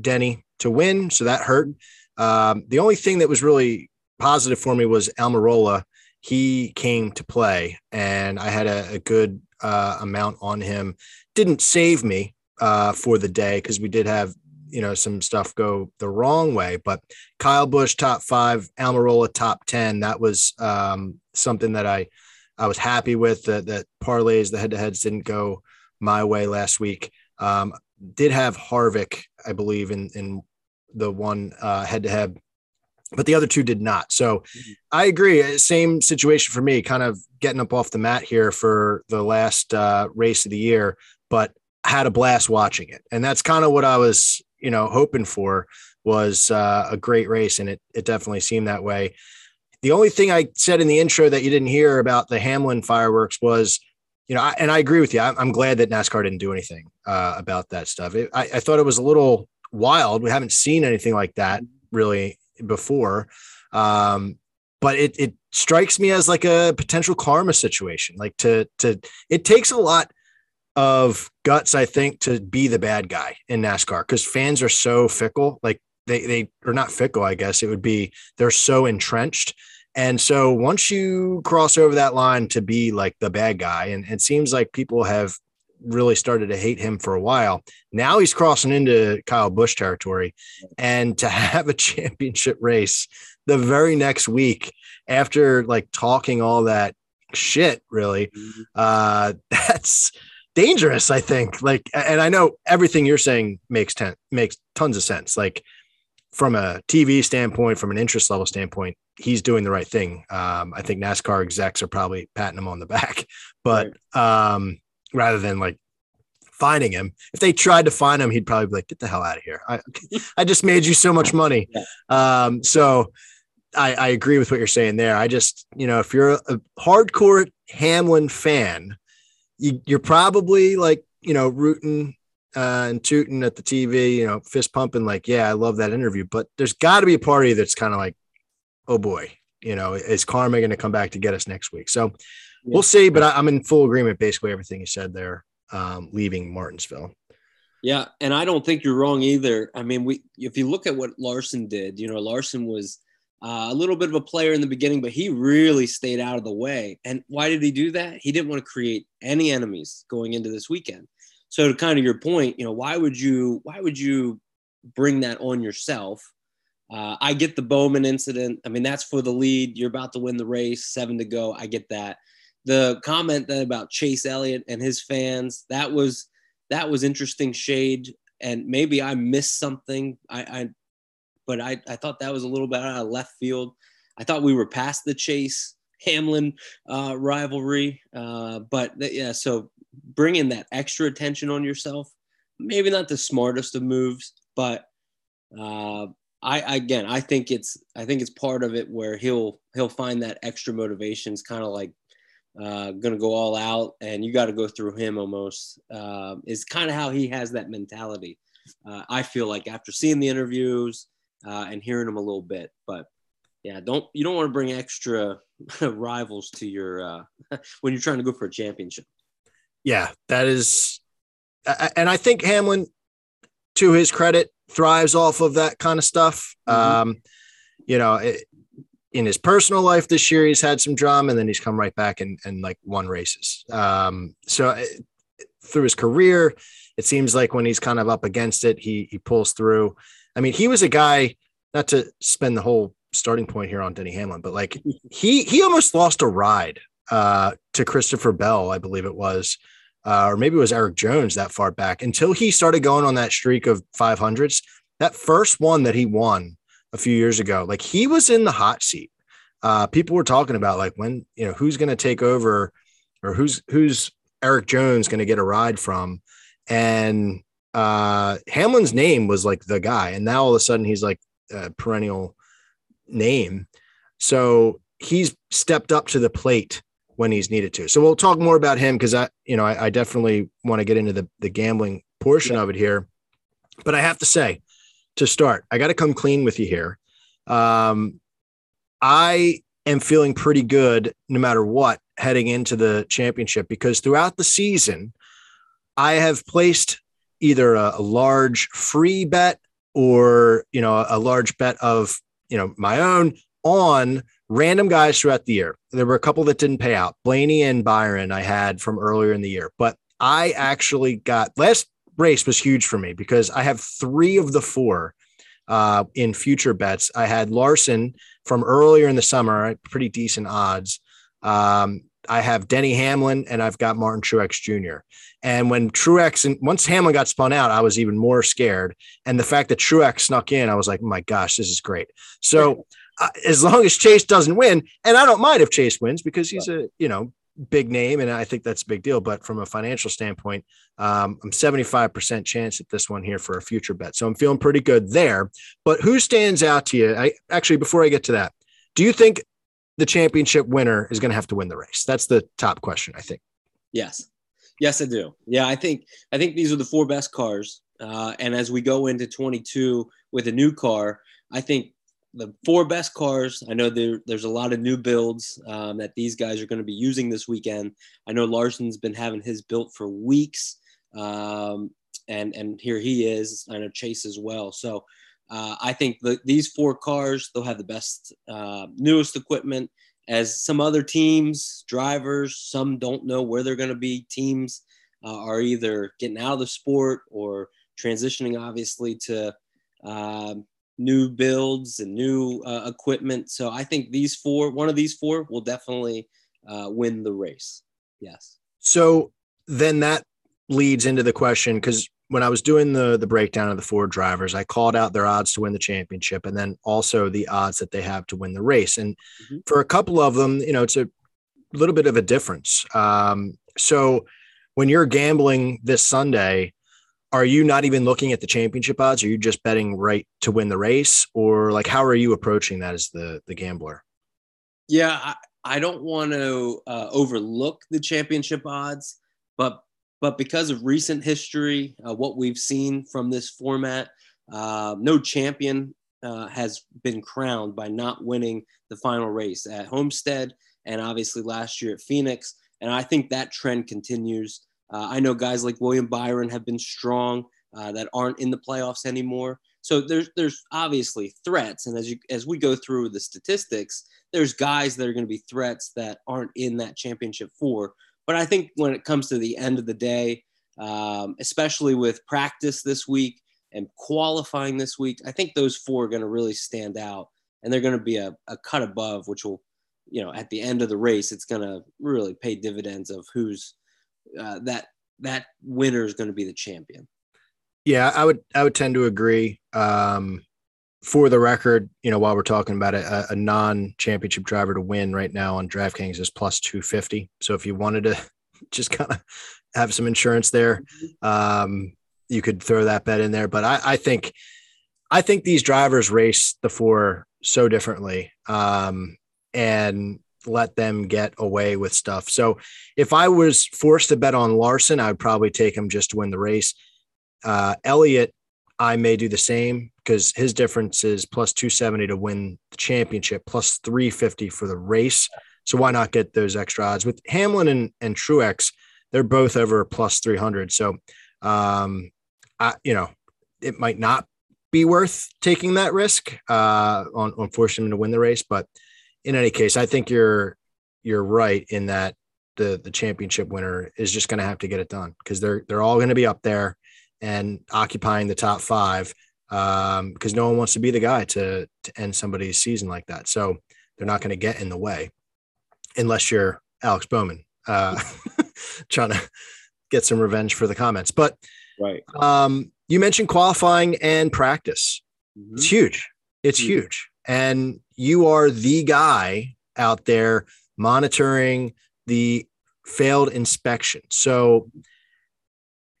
Denny to win, so that hurt. Um, the only thing that was really positive for me was Almirola. He came to play, and I had a, a good uh, amount on him. Didn't save me uh, for the day because we did have you know some stuff go the wrong way. But Kyle Busch top five, Almirola top ten. That was um, something that I I was happy with. That that parlays, the head to heads didn't go my way last week. Um, did have Harvick, I believe, in in the one head to head, but the other two did not. So mm-hmm. I agree. Same situation for me, kind of getting up off the mat here for the last uh, race of the year, but had a blast watching it. And that's kind of what I was you know hoping for was uh, a great race, and it it definitely seemed that way. The only thing I said in the intro that you didn't hear about the Hamlin fireworks was, you know, I, and I agree with you. I'm, I'm glad that NASCAR didn't do anything uh, about that stuff. It, I, I thought it was a little wild. We haven't seen anything like that really before. Um, but it it strikes me as like a potential karma situation. Like to to it takes a lot of guts, I think, to be the bad guy in NASCAR because fans are so fickle. Like they they are not fickle, I guess it would be. They're so entrenched. And so once you cross over that line to be like the bad guy, and it seems like people have really started to hate him for a while. Now he's crossing into Kyle Busch territory. And to (laughs) have a championship race the very next week after like talking all that shit, really, mm-hmm. uh, (laughs) that's dangerous. I think. Like, and I know everything you're saying makes ten makes tons of sense. Like from a TV standpoint, from an interest level standpoint, he's doing the right thing. Um, I think NASCAR execs are probably patting him on the (laughs) back, but right. um, rather than like finding him, if they tried to find him, he'd probably be like, "Get the hell out of here! I, (laughs) I just made you so much money." Yeah. Um, so I, I agree with what you're saying there. I just, you know, if you're a hardcore Hamlin fan, you, you're probably like, you know, rooting uh, and tooting at the TV, you know, fist pumping, like, yeah, I love that interview. But there's got to be a party that's kind of like, oh boy, you know, is karma going to come back to get us next week? So. We'll see. But I, am in full agreement, basically everything you said there, um, leaving Martinsville. Yeah, and I don't think you're wrong either. I mean, we if you look at what Larson did, you know, Larson was uh, a little bit of a player in the beginning, but he really stayed out of the way. And why did he do that? He didn't want to create any enemies going into this weekend. So to kind of your point, you know, why would you why would you bring that on yourself? Uh, I get the Bowman incident. I mean, that's for the lead. You're about to win the race, seven to go. I get that. The comment then about Chase Elliott and his fans that was that was interesting shade. And maybe I missed something. I, I but I, I thought that was a little bit out of left field. I thought we were past the Chase Hamlin uh, rivalry. Uh, but yeah, so bringing that extra attention on yourself, maybe not the smartest of moves, but uh, I again, I think it's I think it's part of it where he'll he'll find that extra motivation. It's kind of like uh, going to go all out, and you got to go through him almost. Uh, is kind of how he has that mentality. Uh, I feel like after seeing the interviews, uh, and hearing him a little bit. But yeah, don't you don't want to bring extra (laughs) rivals to your uh, (laughs) when you're trying to go for a championship. Yeah, that is, and I think Hamlin, to his credit, thrives off of that kind of stuff. Mm-hmm. Um, you know, it, in his personal life this year, he's had some drama, and then he's come right back and and like won races. Um, so it, through his career, it seems like when he's kind of up against it, he he pulls through. I mean, he was a guy, not to spend the whole starting point here on Denny Hamlin, but like he he almost lost a ride uh, to Christopher Bell, I believe it was, uh, or maybe it was Erik Jones that far back until he started going on that streak of 500s. That first one that he won a few years ago, like he was in the hot seat. Uh, people were talking about like when you know who's going to take over, or who's who's Erik Jones going to get a ride from, and uh, Hamlin's name was like the guy, and now all of a sudden he's like a perennial name. So he's stepped up to the plate when he's needed to. So we'll talk more about him because I, you know, I, I definitely want to get into the the gambling portion yeah. of it here. But I have to say, to start, I got to come clean with you here. Um, I am feeling pretty good no matter what heading into the championship because throughout the season, I have placed either a, a large free bet or you know a large bet of you know my own on random guys throughout the year. There were a couple that didn't pay out. Blaney and Byron I had from earlier in the year, but I actually got last race was huge for me because I have three of the four uh, in future bets. I had Larson from earlier in the summer, pretty decent odds. Um, I have Denny Hamlin and I've got Martin Truex Jr. And when Truex and once Hamlin got spun out, I was even more scared. And the fact that Truex snuck in, I was like, oh my gosh, this is great. So uh, as long as Chase doesn't win, and I don't mind if Chase wins because he's a you know big name, and I think that's a big deal. But from a financial standpoint, um, I'm 75% chance at this one here for a future bet. So I'm feeling pretty good there. But who stands out to you? I actually before I get to that, do you think the championship winner is going to have to win the race? That's the top question, I think. Yes. Yes, I do. Yeah, I think I think these are the four best cars. Uh, and as we go into 22 with a new car, I think the four best cars. I know there, there's a lot of new builds um, that these guys are going to be using this weekend. I know Larson's been having his built for weeks, um, and and here he is. I know Chase as well. So uh, I think the, these four cars they'll have the best, uh, newest equipment as some other teams, drivers, some don't know where they're going to be. Teams uh, are either getting out of the sport or transitioning, obviously, to uh, new builds and new uh, equipment. So I think these four, one of these four, will definitely uh, win the race. Yes. So then that leads into the question because when I was doing the the breakdown of the four drivers, I called out their odds to win the championship and then also the odds that they have to win the race. And mm-hmm. for a couple of them, you know, it's a little bit of a difference. Um, so when you're gambling this Sunday, are you not even looking at the championship odds? Are you just betting right to win the race, or like how are you approaching that as the the gambler? Yeah, I, I don't want to uh, overlook the championship odds, but but because of recent history, uh, what we've seen from this format, uh, no champion uh, has been crowned by not winning the final race at Homestead and obviously last year at Phoenix. And I think that trend continues. Uh, I know guys like William Byron have been strong uh, that aren't in the playoffs anymore. So there's there's obviously threats, and as you as we go through the statistics, there's guys that are going to be threats that aren't in that championship four. But I think when it comes to the end of the day, um, especially with practice this week and qualifying this week, I think those four are going to really stand out, and they're going to be a, a cut above, which will, you know, at the end of the race, it's going to really pay dividends of who's uh, that that winner is going to be the champion. Yeah, I would I would tend to agree. Um, for the record, you know, while we're talking about it, a, a non-championship driver to win right now on DraftKings is plus 250. So if you wanted to (laughs) just kind of have some insurance there, um, you could throw that bet in there. But I, I think, I think these drivers race the four so differently, um, and let them get away with stuff. So if I was forced to bet on Larson, I would probably take him just to win the race. Uh, Elliott I may do the same because his difference is plus 270 to win the championship, plus 350 for the race. So why not get those extra odds with Hamlin and, and Truex? They're both over plus 300. So, um, I, you know, it might not be worth taking that risk uh, on, on forcing him to win the race. But in any case, I think you're you're right in that the the championship winner is just going to have to get it done because they're they're all going to be up there and occupying the top five um, because no one wants to be the guy to to end somebody's season like that. So they're not going to get in the way unless you're Alex Bowman uh, (laughs) trying to get some revenge for the comments. But right, um, you mentioned qualifying and practice. Mm-hmm. It's huge. It's huge, and you are the guy out there monitoring the failed inspection. So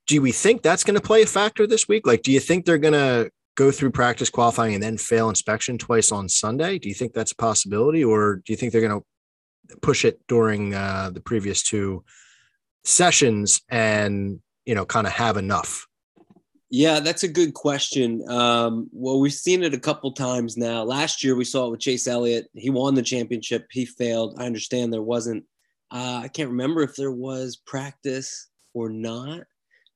do we think that's going to play a factor this week? Like, do you think they're going to go through practice qualifying and then fail inspection twice on Sunday? Do you think that's a possibility, or do you think they're going to push it during uh, the previous two sessions and you know kind of have enough? Yeah, that's a good question. Um, well, we've seen it a couple times now. Last year we saw it with Chase Elliott. He won the championship. He failed. I understand there wasn't. Uh, I can't remember if there was practice or not.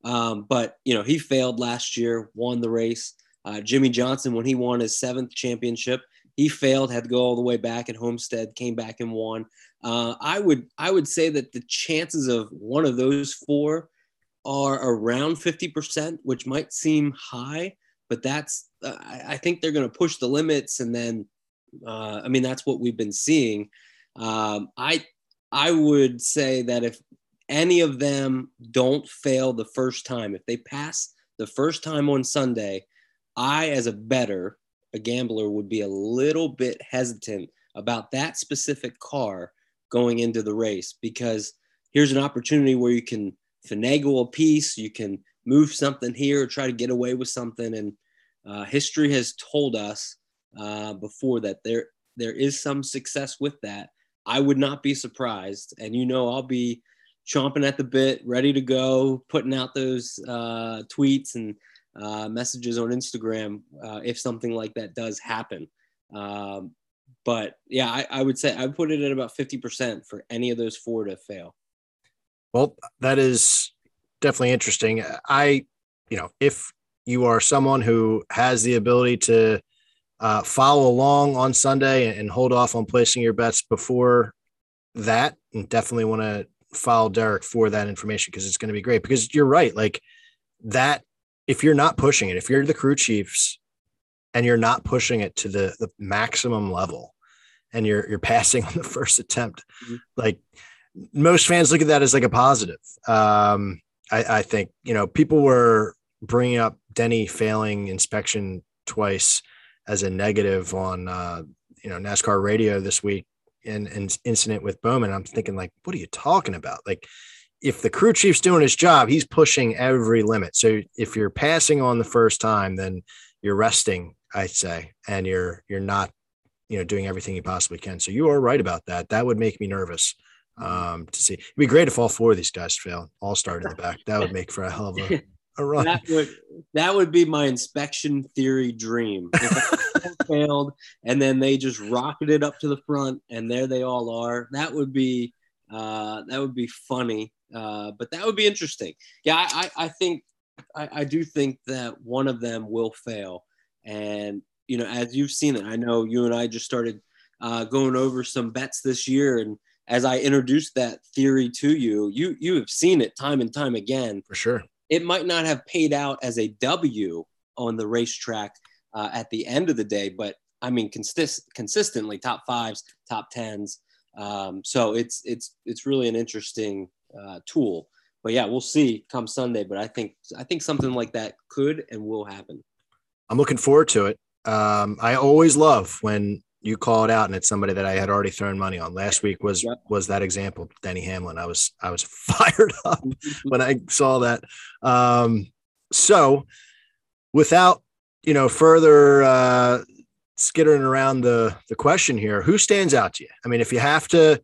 Um, but you know, he failed last year, won the race. Uh, Jimmie Johnson, when he won his seventh championship, he failed, had to go all the way back at Homestead, came back and won. Uh, I would I would say that the chances of one of those four are around 50%, which might seem high, but that's uh, I, think they're going to push the limits, and then uh, I mean that's what we've been seeing. Um, I I would say that if any of them don't fail the first time, if they pass the first time on Sunday, I, as a bettor, a gambler, would be a little bit hesitant about that specific car going into the race because here's an opportunity where you can finagle a piece, you can move something here, or try to get away with something. And uh, history has told us uh, before that there there is some success with that. I would not be surprised, and you know I'll be chomping at the bit, ready to go, putting out those uh, tweets and uh, messages on Instagram uh, if something like that does happen. Um, but yeah, I, I, would say I would put it at about 50% for any of those four to fail. Well, that is definitely interesting. I, you know, if you are someone who has the ability to uh, follow along on Sunday and hold off on placing your bets before that, and definitely want to follow Derek for that information because it's going to be great. Because you're right, like that. If you're not pushing it, if you're the crew chiefs and you're not pushing it to the the maximum level, and you're you're passing (laughs) on the first attempt, mm-hmm. like most fans look at that as like a positive. Um, I, I think you know people were bringing up Denny failing inspection twice as a negative on uh, you know NASCAR radio this week in an incident with Bowman. I'm thinking like, what are you talking about? Like, if the crew chief's doing his job, he's pushing every limit. So if you're passing on the first time, then you're resting, I'd say, and you're you're not, you know, doing everything you possibly can. So you are right about that. That would make me nervous um, to see. It'd be great if all four of these guys fail, all start in the back. That would (laughs) make for a hell of a, a run. That would that would be my inspection theory dream. (laughs) failed, and then they just rocketed up to the front, and there they all are. That would be uh, that would be funny, uh, but that would be interesting. Yeah, I, I, I think I, I do think that one of them will fail, and you know, as you've seen it, I know you and I just started uh, going over some bets this year, and as I introduced that theory to you, you you have seen it time and time again. For sure, it might not have paid out as a W on the racetrack uh, at the end of the day, but I mean, consist- consistently top fives, top tens. Um, so it's it's it's really an interesting uh, tool. But yeah, we'll see come Sunday. But I think I think something like that could and will happen. I'm looking forward to it. Um, I always love when you call it out and it's somebody that I had already thrown money on. Last week was yep. was that example, Denny Hamlin. I was I was (laughs) fired up when I saw that. Um, so without you know further uh, skittering around the the question here. Who stands out to you? I mean, if you have to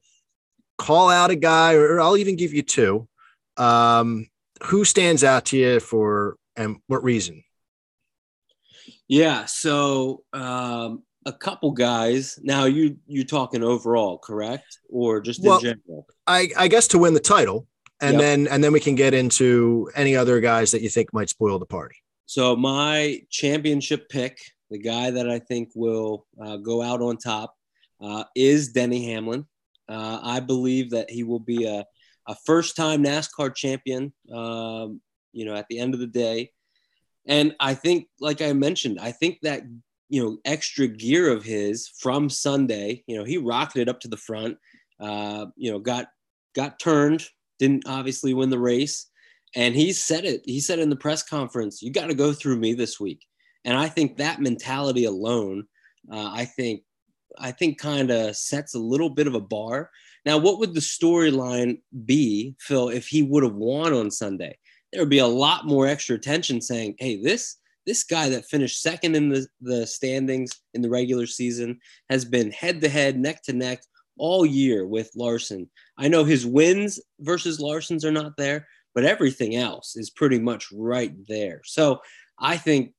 call out a guy, or I'll even give you two. Um, who stands out to you for and what reason? Yeah, so um, a couple guys. Now you you talking overall, correct, or just well, in general? I I guess to win the title, and yep. then and then we can get into any other guys that you think might spoil the party. So my championship pick the guy that I think will uh, go out on top uh, is Denny Hamlin. Uh, I believe that he will be a, a first time NASCAR champion, um, you know, at the end of the day. And I think, like I mentioned, I think that, you know, extra gear of his from Sunday, you know, he rocketed up to the front, uh, you know, got, got turned, didn't obviously win the race. And he said it, he said in the press conference, you got to go through me this week. And I think that mentality alone, uh, I think, I think kind of sets a little bit of a bar. Now, what would the storyline be, Phil, if he would have won on Sunday? There would be a lot more extra attention saying, "Hey, this this guy that finished second in the, the standings in the regular season has been head to head, neck to neck all year with Larson. I know his wins versus Larson's are not there, but everything else is pretty much right there. So I think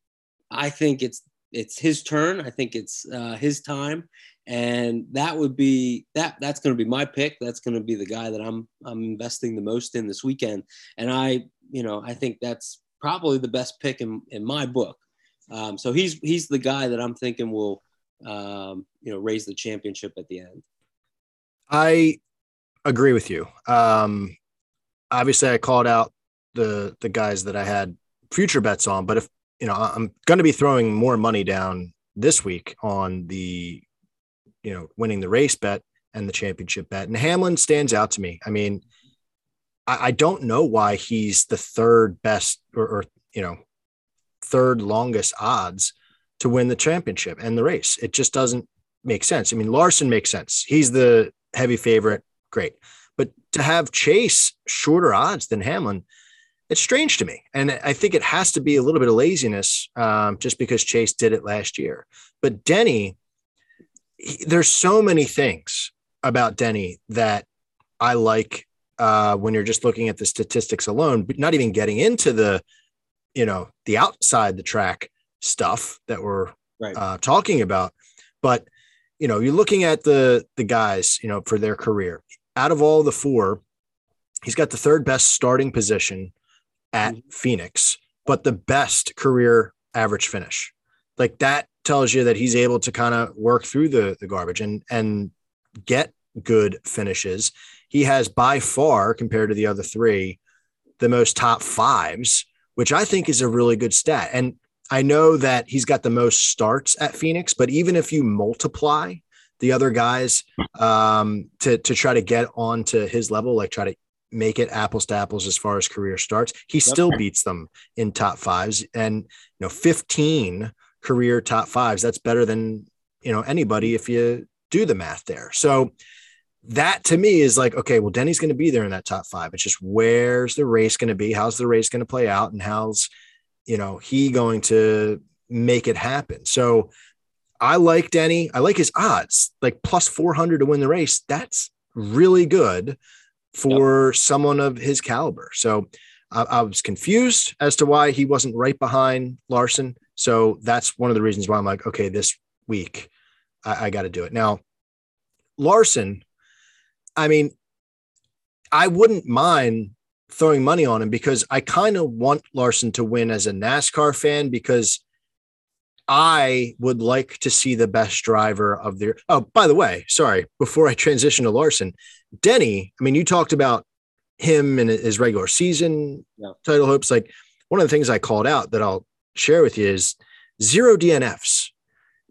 I think it's it's his turn. I think it's uh, his time, and that would be that. That's going to be my pick. That's going to be the guy that I'm I'm investing the most in this weekend. And I, you know, I think that's probably the best pick in in my book. Um, so he's he's the guy that I'm thinking will, um, you know, raise the championship at the end. I agree with you. Um, obviously, I called out the the guys that I had future bets on, but if you know, I'm going to be throwing more money down this week on the, you know, winning the race bet and the championship bet. And Hamlin stands out to me. I mean, I, I don't know why he's the third best or, or, you know, third longest odds to win the championship and the race. It just doesn't make sense. I mean, Larson makes sense. He's the heavy favorite. Great. But to have Chase shorter odds than Hamlin, it's strange to me. And I think it has to be a little bit of laziness um, just because Chase did it last year. But Denny, he, there's so many things about Denny that I like uh, when you're just looking at the statistics alone, but not even getting into the, you know, the outside the track stuff that we're right. uh, talking about. But, you know, you're looking at the the guys, you know, for their career. Out of all the four, he's got the third best starting position at mm-hmm. Phoenix, but the best career average finish. Like that tells you that he's able to kind of work through the, the garbage and, and get good finishes. He has by far, compared to the other three, the most top fives, which I think is a really good stat. And I know that he's got the most starts at Phoenix, but even if you multiply the other guys um, to to try to get onto his level, like try to make it apples to apples as far as career starts. He still beats them in top fives and, you know, 15 career top fives. That's better than, you know, anybody if you do the math there. So that to me is like, okay, well, Denny's going to be there in that top five. It's just where's the race going to be? How's the race going to play out? And how's, you know, he going to make it happen? So I like Denny. I like his odds, like plus 400 to win the race. That's really good for yep. someone of his caliber. So I, I was confused as to why he wasn't right behind Larson. So that's one of the reasons why I'm like, okay, this week I, I got to do it. Now, Larson, I mean, I wouldn't mind throwing money on him because I kind of want Larson to win as a NASCAR fan because I would like to see the best driver of their. Oh, by the way, sorry, before I transition to Larson, Denny, I mean, you talked about him and his regular season yeah. title hopes. Like one of the things I called out that I'll share with you is zero DNFs.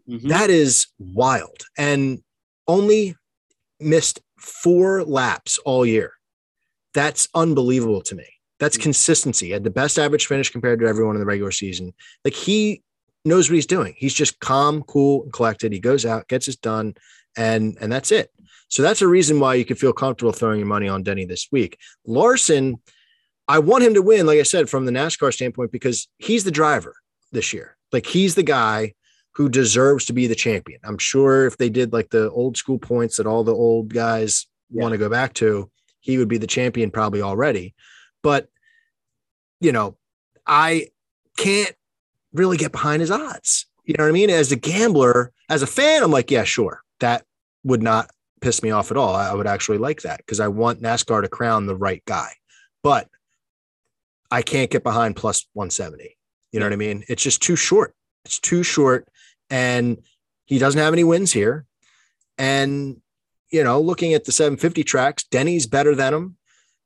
Mm-hmm. That is wild. And only missed four laps all year. That's unbelievable to me. That's mm-hmm. consistency. Had the best average finish compared to everyone in the regular season. Like he knows what he's doing. He's just calm, cool, and collected. He goes out, gets it done, and and that's it. So that's a reason why you can feel comfortable throwing your money on Denny this week. Larson, I want him to win, like I said, from the NASCAR standpoint, because he's the driver this year. Like he's the guy who deserves to be the champion. I'm sure if they did like the old school points that all the old guys yeah. want to go back to, he would be the champion probably already. But, you know, I can't really get behind his odds. You know what I mean? As a gambler, as a fan, I'm like, yeah, sure. That would not piss me off at all. I would actually like that because I want NASCAR to crown the right guy. But I can't get behind plus 170. You know what I mean? It's just too short. It's too short. And he doesn't have any wins here. And, you know, looking at the 750 tracks, Denny's better than him.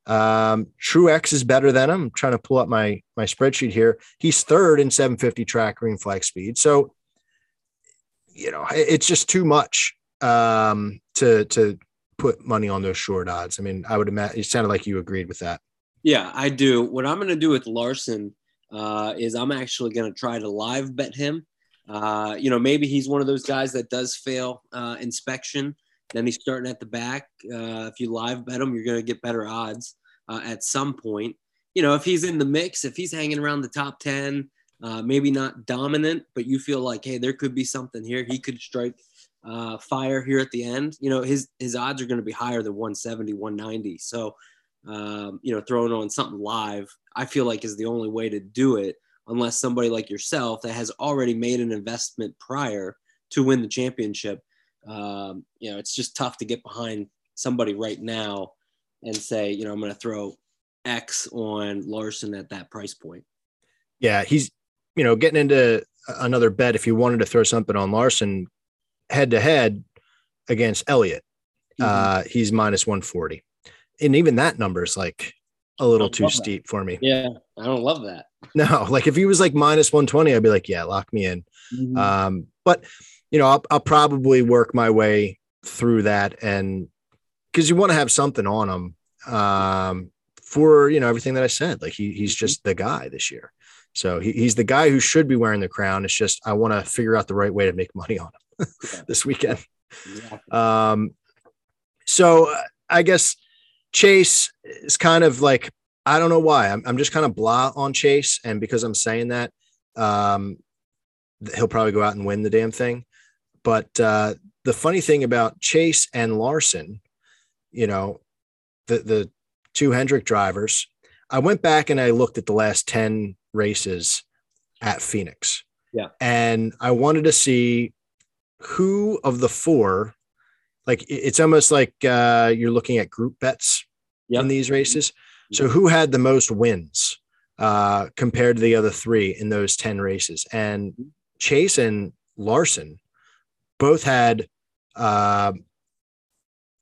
Um, Truex is better than him. I'm trying to pull up my my spreadsheet here. He's third in 750 track green flag speed. So, you know, it's just too much um, to to put money on those short odds. I mean, I would imagine it sounded like you agreed with that. Yeah, I do. What I'm going to do with Larson uh, is I'm actually going to try to live bet him. Uh, you know, maybe he's one of those guys that does fail uh, inspection. Then he's starting at the back. Uh, if you live bet him, you're going to get better odds uh, at some point. You know, if he's in the mix, if he's hanging around the top 10, uh, maybe not dominant, but you feel like, hey, there could be something here. He could strike uh, fire here at the end, you know, his his odds are going to be higher than 170, 190. So, um, you know, throwing on something live, I feel like is the only way to do it, unless somebody like yourself that has already made an investment prior to win the championship. Um, you know, it's just tough to get behind somebody right now and say, you know, I'm going to throw X on Larson at that price point. Yeah, he's, you know, getting into another bet. If you wanted to throw something on Larson, head to head against Elliott. Mm-hmm. Uh, he's minus 140. And even that number is like a little too steep for me. Yeah, I don't love that. (laughs) No, like if he was like minus 120, I'd be like, yeah, lock me in. Mm-hmm. Um, but you know, I'll, I'll probably work my way through that and because you want to have something on him um, for you know everything that I said. Like he, he's just the guy this year. So he, he's the guy who should be wearing the crown. It's just I want to figure out the right way to make money on him. (laughs) this weekend. Um, so I guess Chase is kind of like I don't know why I'm, I'm just kind of blah on Chase, and because I'm saying that, um, he'll probably go out and win the damn thing. But uh, the funny thing about Chase and Larson, you know, the the two Hendrick drivers, I went back and I looked at the last ten races at Phoenix. Yeah, and I wanted to see who of the four, like it's almost like uh, you're looking at group bets yep. in these races. So who had the most wins uh, compared to the other three in those 10 races? And Chase and Larson both had, uh,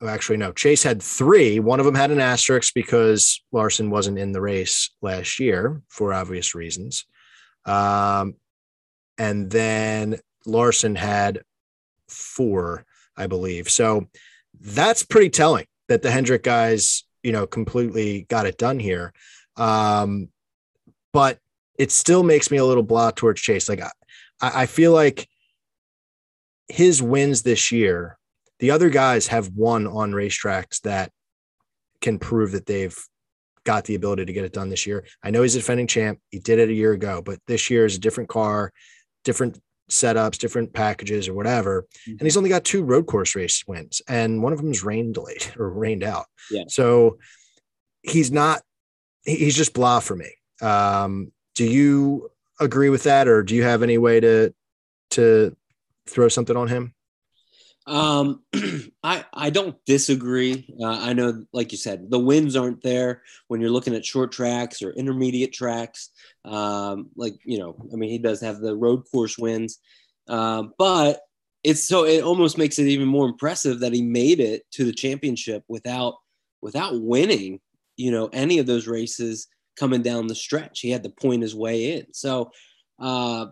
actually, no, Chase had three. One of them had an asterisk because Larson wasn't in the race last year for obvious reasons. Um, and then Larson had four, I believe. So that's pretty telling that the Hendrick guys you know, completely got it done here. Um, but it still makes me a little blah towards Chase. Like I, I feel like his wins this year, the other guys have won on racetracks that can prove that they've got the ability to get it done this year. I know he's a defending champ. He did it a year ago, but this year is a different car, different setups, different packages, or whatever. Mm-hmm. And he's only got two road course race wins, and one of them is rain delayed (laughs) or rained out. Yeah. So he's not. He's just blah for me. Um, do you agree with that, or do you have any way to to throw something on him? Um, (clears throat) I I don't disagree. Uh, I know, like you said, the wins aren't there when you're looking at short tracks or intermediate tracks. Um, like you know, I mean, he does have the road course wins, uh, but it's so it almost makes it even more impressive that he made it to the championship without without winning. You know, any of those races coming down the stretch. He had to point his way in. So, uh,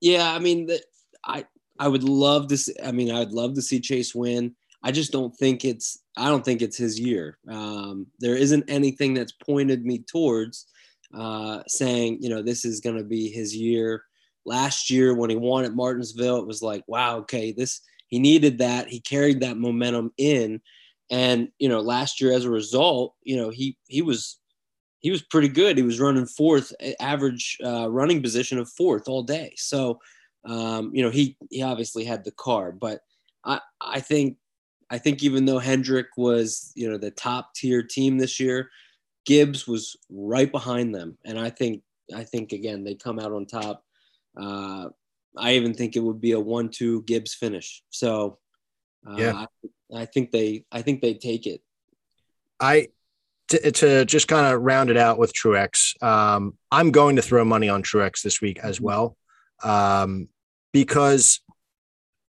yeah, I mean, the, I I would love to. See, I mean, I'd love to see Chase win. I just don't think it's. I don't think it's his year. Um, there isn't anything that's pointed me towards uh, saying, you know, this is going to be his year. Last year, when he won at Martinsville, it was like, wow, okay, this he needed that. He carried that momentum in, and you know, last year as a result, you know, he he was he was pretty good. He was running fourth, average uh, running position of fourth all day. So um, you know, he he obviously had the car, but I I think I think even though Hendrick was you know the top tier team this year, Gibbs was right behind them, and I think I think again they come out on top. Uh, I even think it would be a one-two Gibbs finish. So uh, yeah, I, I think they I think they take it. I to, to, just kind of round it out with Truex, um, I'm going to throw money on Truex this week as well um, because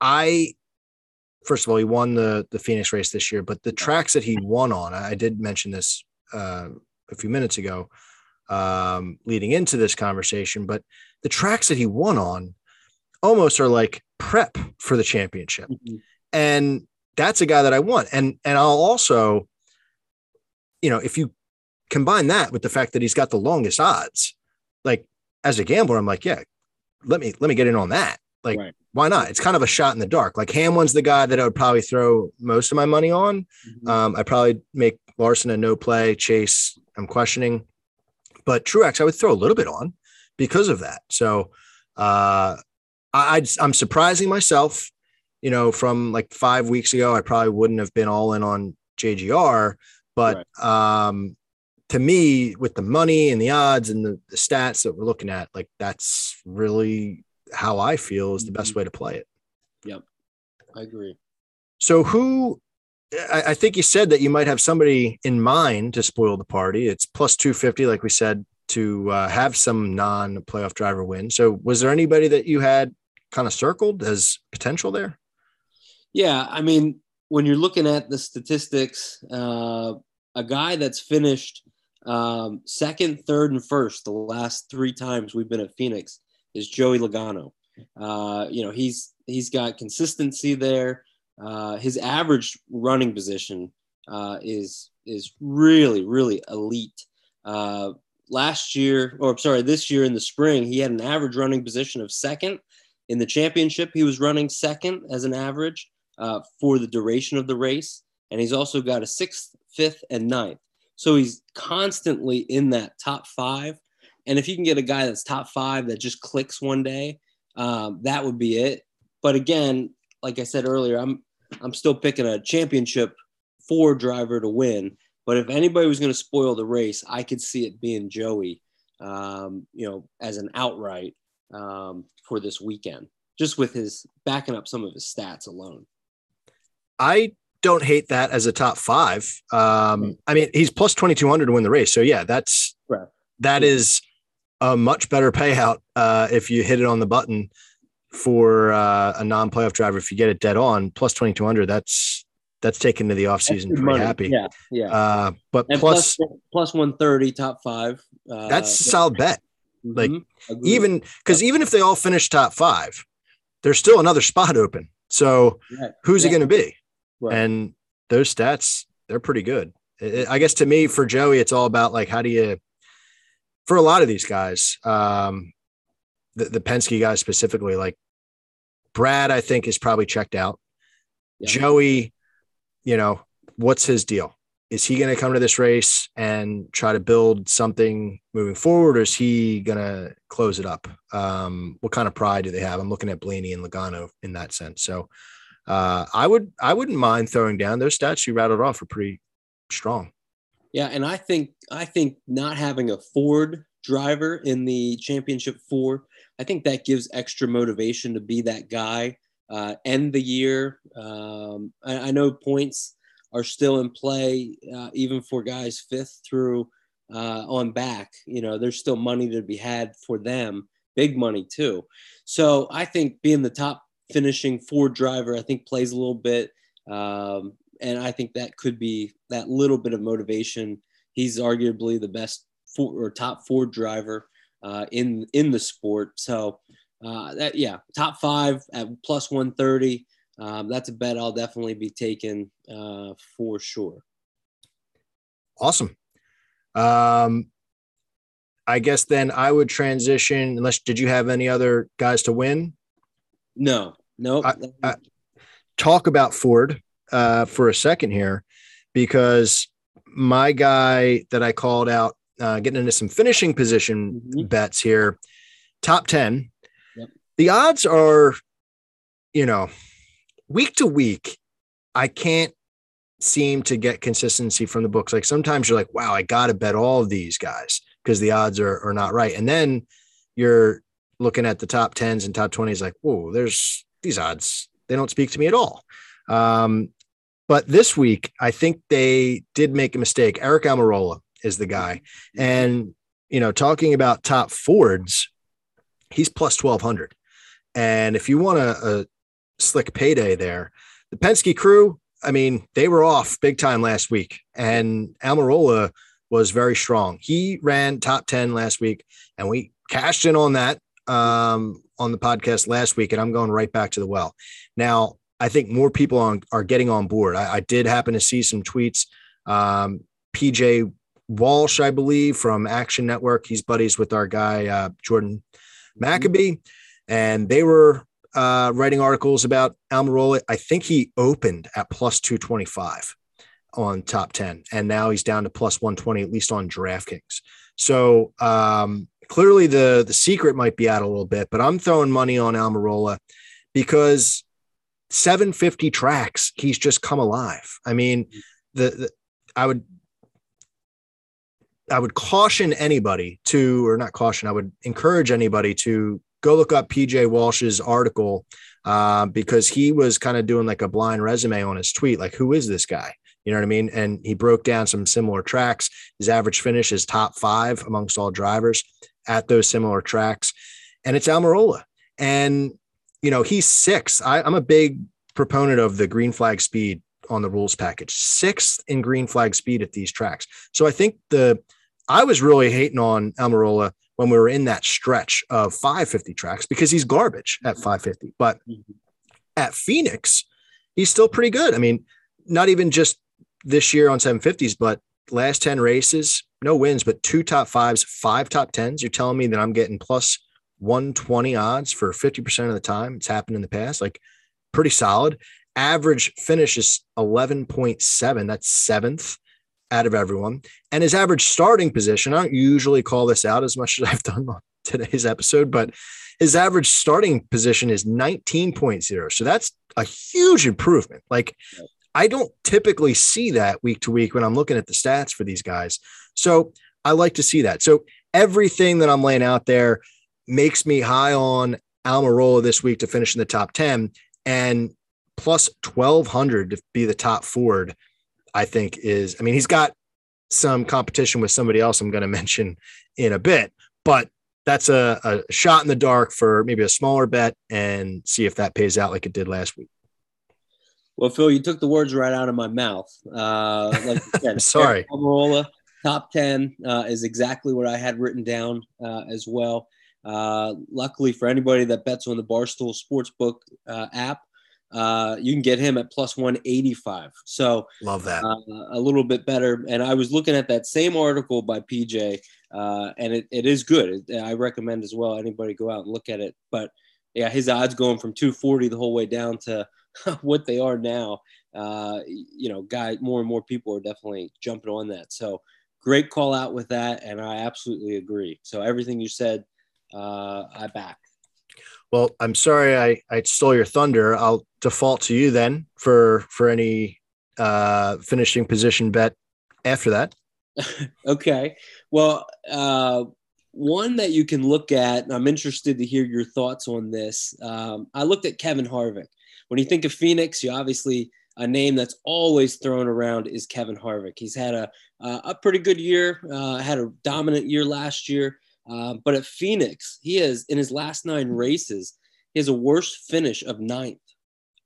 I, first of all, he won the the Phoenix race this year, but the tracks that he won on, I did mention this uh, a few minutes ago, um, leading into this conversation, but the tracks that he won on almost are like prep for the championship, mm-hmm. and that's a guy that I want, and and I'll also, you know, if you combine that with the fact that he's got the longest odds, like as a gambler, I'm like, yeah, let me let me get in on that. Like, right. why not? It's kind of a shot in the dark. Like Hamlin's the guy that I would probably throw most of my money on. Mm-hmm. Um, I probably make Larson a no play. Chase, I'm questioning, but Truex, I would throw a little bit on because of that. So uh, I, I'm surprising myself. You know, from like five weeks ago, I probably wouldn't have been all in on JGR, but right. um, to me, with the money and the odds and the, the stats that we're looking at, like that's really how I feel is the best mm-hmm. way to play it. Yep, I agree. So, who I, I, think you said that you might have somebody in mind to spoil the party. It's plus 250, like we said, to uh, have some non playoff driver win. So, was there anybody that you had kind of circled as potential there? Yeah. I mean, when you're looking at the statistics, uh, a guy that's finished um, second, third, and first the last three times we've been at Phoenix is Joey Logano. Uh, you know, he's he's got consistency there. Uh, his average running position uh, is is really really elite. Uh, last year, or sorry, this year in the spring, he had an average running position of second. In the championship, he was running second as an average uh, for the duration of the race, and he's also got a sixth, fifth, and ninth. So he's constantly in that top five. And if you can get a guy that's top five that just clicks one day, um, that would be it. But again, like I said earlier, I'm I'm still picking a championship four driver to win. But if anybody was going to spoil the race, I could see it being Joey, um, you know, as an outright um, for this weekend, just with his backing up some of his stats alone. I don't hate that as a top five. Um, I mean, he's plus 2200 to win the race. So yeah, that's, right. that is a much better payout uh, if you hit it on the button for uh, a non-playoff driver. If you get it dead on plus 2200, that's, that's taken to the offseason pretty money. happy. Yeah. Yeah. Uh, but plus, plus, plus 130 top five. Uh, that's a solid bet. Mm-hmm. Like Agreed. even because even if they all finish top five, there's still another spot open. So who's yeah. it going to be? Right. And those stats, they're pretty good. I guess to me, for Joey, it's all about like how do you, for a lot of these guys, um, the, the Penske guys specifically, like Brad, I think is probably checked out. Yeah. Joey, you know, what's his deal? Is he going to come to this race and try to build something moving forward, or is he going to close it up? Um, what kind of pride do they have? I'm looking at Blaney and Logano in that sense. So uh, I would I wouldn't mind throwing down those stats you rattled off are pretty strong. Yeah, and I think I think not having a Ford driver in the championship four, I think that gives extra motivation to be that guy. Uh, end the year. Um, I, I, know points are still in play, uh, even for guys fifth through uh, on back. You know, there's still money to be had for them, big money too. So I think being the top finishing Ford driver, I think plays a little bit. Um, and I think that could be that little bit of motivation. He's arguably the best four, or top four driver uh, in in the sport. So uh, that yeah, top five at plus one thirty. Um, that's a bet I'll definitely be taking uh, for sure. Awesome. Um, I guess then I would transition. Unless did you have any other guys to win? No, no. Nope. talk about Ford uh, for a second here, because my guy that I called out, uh, getting into some finishing position mm-hmm. bets here, top ten. Yep. The odds are, you know, week to week. I can't seem to get consistency from the books. Like sometimes you're like, wow, I got to bet all of these guys because the odds are, are not right. And then you're looking at the top tens and top 20s like, whoa, there's these odds. They don't speak to me at all. Um, but this week, I think they did make a mistake. Aric Almirola is the guy. And, you know, talking about top Fords, he's plus 1200. And if you want a, a slick payday there, the Penske crew, I mean, they were off big time last week. And Almirola was very strong. He ran top 10 last week, and we cashed in on that um, on the podcast last week, and I'm going right back to the well. Now, I think more people on, are getting on board. I, I did happen to see some tweets. Um, PJ Walsh, I believe, from Action Network. He's buddies with our guy uh, Jordan Maccabee, and they were uh, writing articles about Almirola. I think he opened at plus 225 on top 10, and now he's down to plus 120, at least on DraftKings. So um, clearly the the secret might be out a little bit, but I'm throwing money on Almirola because 750 tracks, he's just come alive. I mean, the, the I would I would caution anybody to, or not caution, I would encourage anybody to go look up PJ Walsh's article uh, because he was kind of doing like a blind resume on his tweet, like who is this guy? You know what I mean? And he broke down some similar tracks. His average finish is top five amongst all drivers at those similar tracks, and it's Almirola. And you know he's six. I, I'm a big proponent of the green flag speed on the rules package, sixth in green flag speed at these tracks. So I think the I was really hating on Almirola when we were in that stretch of 550 tracks because he's garbage at 550. But mm-hmm. at Phoenix, he's still pretty good. I mean, not even just this year on 750s, but last 10 races, no wins, but two top fives, five top tens. You're telling me that I'm getting plus 120 odds for 50% of the time. It's happened in the past. Like pretty solid. Average finish is 11.7. That's seventh out of everyone. And his average starting position, I don't usually call this out as much as (laughs) I've done on today's episode, but his average starting position is 19.0. So that's a huge improvement. Like I don't typically see that week to week when I'm looking at the stats for these guys. So I like to see that. So everything that I'm laying out there makes me high on Almirola this week to finish in the top 10 and plus 1200 to be the top Ford I think is, I mean, he's got some competition with somebody else I'm going (laughs) to mention in a bit, but that's a, a shot in the dark for maybe a smaller bet and see if that pays out like it did last week. Well, Phil, you took the words right out of my mouth. Uh, like said, (laughs) Sorry. Almirola, top 10 uh, is exactly what I had written down uh, as well. Uh, luckily for anybody that bets on the Barstool Sportsbook uh, app, uh, you can get him at plus 185. So love that. Uh, a little bit better. And I was looking at that same article by PJ, uh, and it, it is good. I recommend as well. Anybody go out and look at it. But yeah, his odds going from 240 the whole way down to (laughs) what they are now. Uh, you know, guy, more and more people are definitely jumping on that. So great call out with that, and I absolutely agree. So everything you said, uh, I back. Well, I'm sorry I, I stole your thunder. I'll default to you then for for any uh, finishing position bet after that. (laughs) okay. Well, uh, one that you can look at, and I'm interested to hear your thoughts on this. Um, I looked at Kevin Harvick. When you think of Phoenix, you obviously a name that's always thrown around is Kevin Harvick. He's had a a pretty good year, uh, had a dominant year last year. Uh, but at Phoenix, he has in his last nine races, he has a worst finish of ninth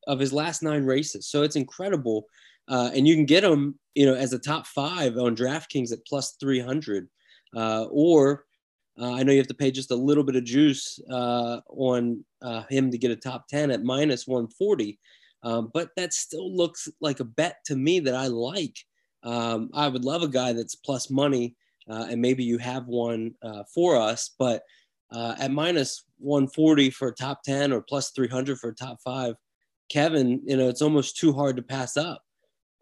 of his last nine races. So it's incredible, uh, and you can get him, you know, as a top five on DraftKings at plus three hundred, uh, or uh, I know you have to pay just a little bit of juice uh, on him to get a top ten at minus one forty. Um, but that still looks like a bet to me that I like. Um, I would love a guy that's plus money uh, and maybe you have one uh, for us. But uh, at minus 140 for a top 10 or plus 300 for a top five, Kevin, you know, it's almost too hard to pass up.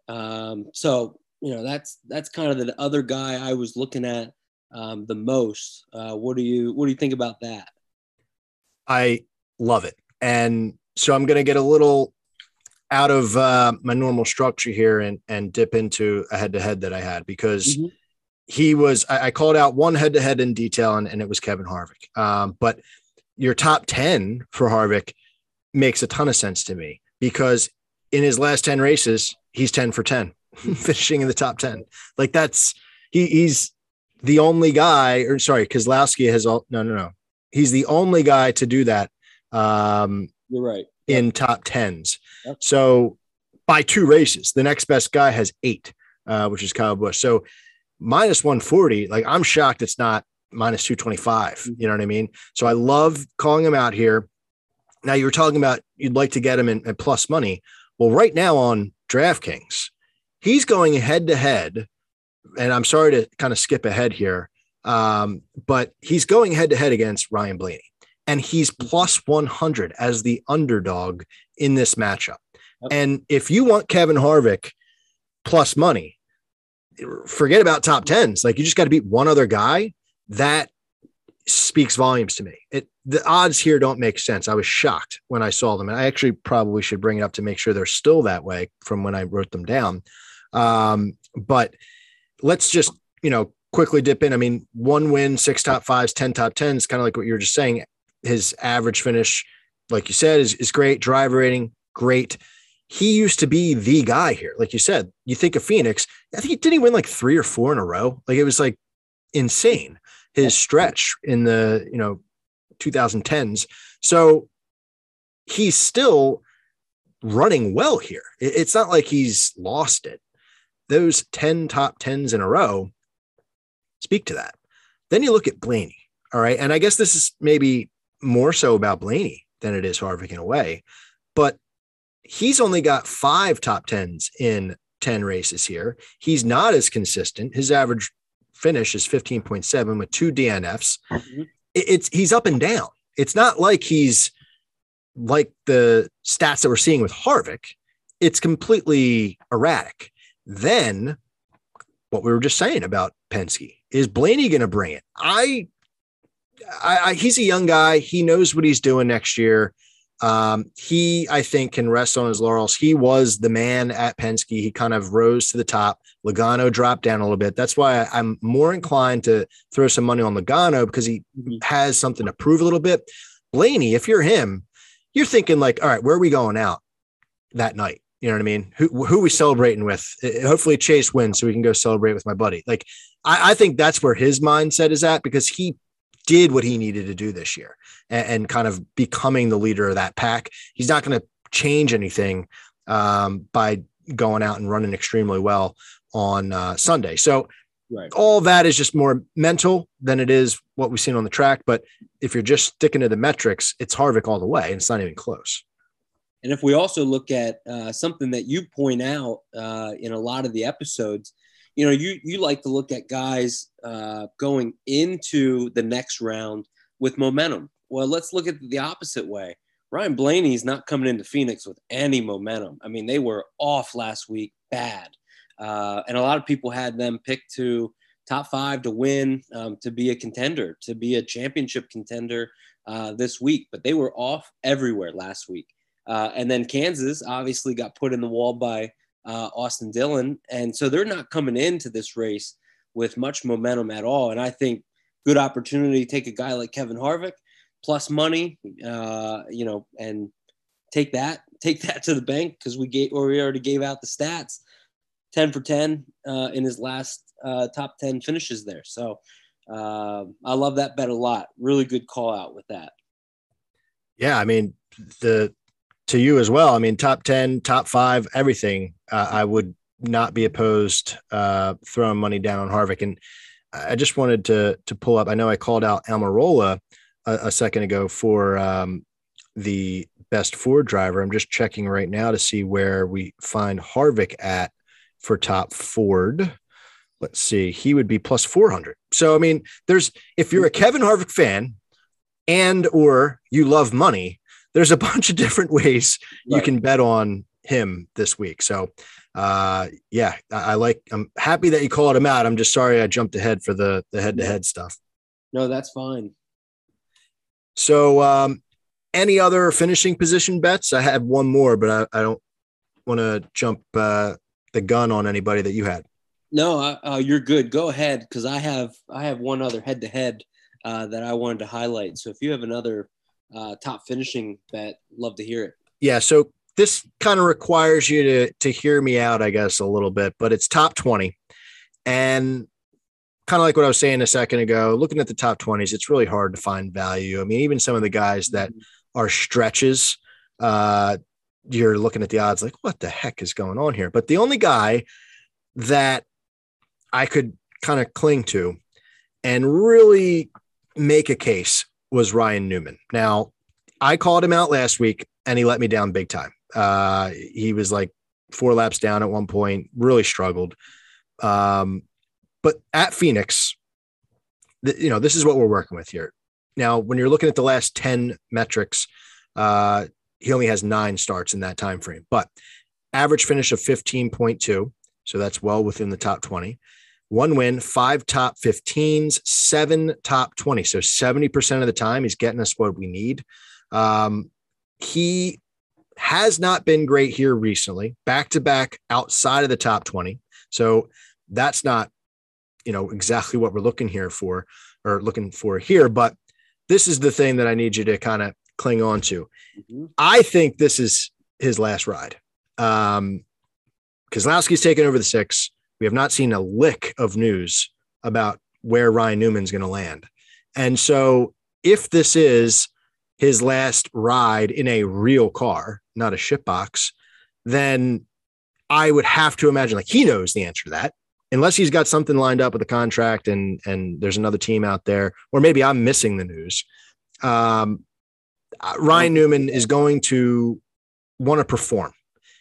Um, so, you know, that's that's kind of the other guy I was looking at um, the most. Uh, what do you what do you think about that? I love it, and so I'm going to get a little out of uh, my normal structure here and and dip into a head to head that I had because. Mm-hmm he was I, I called out one head to head in detail and, and it was Kevin Harvick. Um, but your top 10 for Harvick makes a ton of sense to me because in his last 10 races, he's 10 for 10, (laughs) finishing in the top 10. Like that's he, he's the only guy, or sorry, Keselowski has all no, no, no. He's the only guy to do that. Um, You're right. In yep. top tens. Yep. So by two races, the next best guy has eight, uh, which is Kyle Busch. So minus 140, like I'm shocked it's not minus 225. Mm-hmm. You know what I mean? So I love calling him out here. Now you were talking about you'd like to get him in, at plus money. Well, right now on DraftKings, he's going head to head. And I'm sorry to kind of skip ahead here, um, but he's going head to head against Ryan Blaney. And he's mm-hmm. plus 100 as the underdog in this matchup. And if you want Kevin Harvick plus money, forget about top tens. Like you just got to beat one other guy. That speaks volumes to me. It the odds here don't make sense. I was shocked when I saw them, and I actually probably should bring it up to make sure they're still that way from when I wrote them down. Um, but let's just you know quickly dip in. I mean, one win, six top fives, ten top tens, kind of like what you were just saying. His average finish, like you said, is is great. Driver rating, great he used to be the guy here. Like you said, you think of Phoenix, I think he didn't he win like three or four in a row. Like it was like insane his stretch in the, you know, 2010s. So he's still running well here. It's not like he's lost it. Those 10 top 10s in a row speak to that. Then you look at Blaney. All right. And I guess this is maybe more so about Blaney than it is Harvick in a way. But he's only got five top tens in 10 races here. He's not as consistent. His average finish is 15.7 with two DNFs. Mm-hmm. It's he's up and down. It's not like he's like the stats that we're seeing with Harvick. It's completely erratic. Then what we were just saying about Penske is Blaney going to bring it? I, I, I, he's a young guy. He knows what he's doing next year. Um, he, I think, can rest on his laurels. He was the man at Penske. He kind of rose to the top. Logano dropped down a little bit. That's why I'm more inclined to throw some money on Logano because he mm-hmm. has something to prove a little bit. Blaney, if you're him, you're thinking like, all right, where are we going out that night? You know what I mean? Who who we celebrating with? Hopefully Chase wins so we can go celebrate with my buddy. Like I, I think that's where his mindset is at because he did what he needed to do this year and, and kind of becoming the leader of that pack. He's not going to change anything um, by going out and running extremely well on uh, Sunday. So right. all that is just more mental than it is what we've seen on the track. But if you're just sticking to the metrics, it's Harvick all the way, and it's not even close. And if we also look at uh, something that you point out uh, in a lot of the episodes, you know, you you like to look at guys uh, going into the next round with momentum. Well, let's look at the opposite way. Ryan Blaney's not coming into Phoenix with any momentum. I mean, they were off last week, bad, uh, and a lot of people had them picked to top five to win, um, to be a contender, to be a championship contender uh, this week. But they were off everywhere last week. Uh, and then Kansas obviously got put in the wall by uh, Austin Dillon. And so they're not coming into this race with much momentum at all. And I think good opportunity to take a guy like Kevin Harvick plus money, uh, you know, and take that, (laughs) take that to the bank because we gave, or we already gave out the stats 10 for 10 uh, in his last uh, top 10 finishes there. So uh, I love that bet a lot. Really good call out with that. Yeah. I mean, the, to you as well. I mean, top 10, top five, everything. Uh, I would not be opposed uh, throwing money down on Harvick. And I just wanted to to pull up. I know I called out Almirola a, a second ago for um, the best Ford driver. I'm just checking right now to see where we find Harvick at for top Ford. Let's see. He would be plus 400. So I mean, there's if you're a Kevin Harvick fan and or you love money, there's a (laughs) bunch of different ways you can bet on him this week. So, uh, yeah, I, I, like. I'm happy that you called him out. I'm just sorry I jumped ahead for the the head to head stuff. No, that's fine. So, um, any other finishing position bets? I have one more, but I, I don't want to jump uh, the gun on anybody that you had. No, uh, you're good. Go ahead, because I have I have one other head to head that I wanted to highlight. So if you have another uh, top finishing bet, love to hear it. Yeah. So this kind of requires you to to hear me out, I guess, a little bit, but it's top 20. And kind of like what I was saying a second ago, looking at the top 20s, it's really hard to find value. I mean, even some of the guys that mm-hmm. are stretches, uh, you're looking at the odds like, what the heck is going on here? But the only guy that I could kind of cling to and really make a case was Ryan Newman. Now, I called him out last week and he let me down big time. Uh, he was like four laps down at one point, really struggled. Um, but at Phoenix, the, you know, this is what we're working with here. Now, when you're looking at the last 10 metrics, uh, he only has nine starts in that time frame, but average finish of 15.2. So that's well within the top 20 one win, five top 15s, seven top 20. So 70% of the time, he's getting us what we need. Um, he has not been great here recently, back to back outside of the top 20. So that's not, you know, exactly what we're looking here for or looking for here. But this is the thing that I need you to kind of cling on to. Mm-hmm. I think this is his last ride. Um, Keselowski's taken over the six. We have not seen a lick of news about where Ryan Newman's going to land. And so, if this is his last ride in a real car, not a shipbox, then I would have to imagine like he knows the answer to that. Unless he's got something lined up with a contract and and there's another team out there, or maybe I'm missing the news. Um, uh, Ryan Newman is going to want to perform.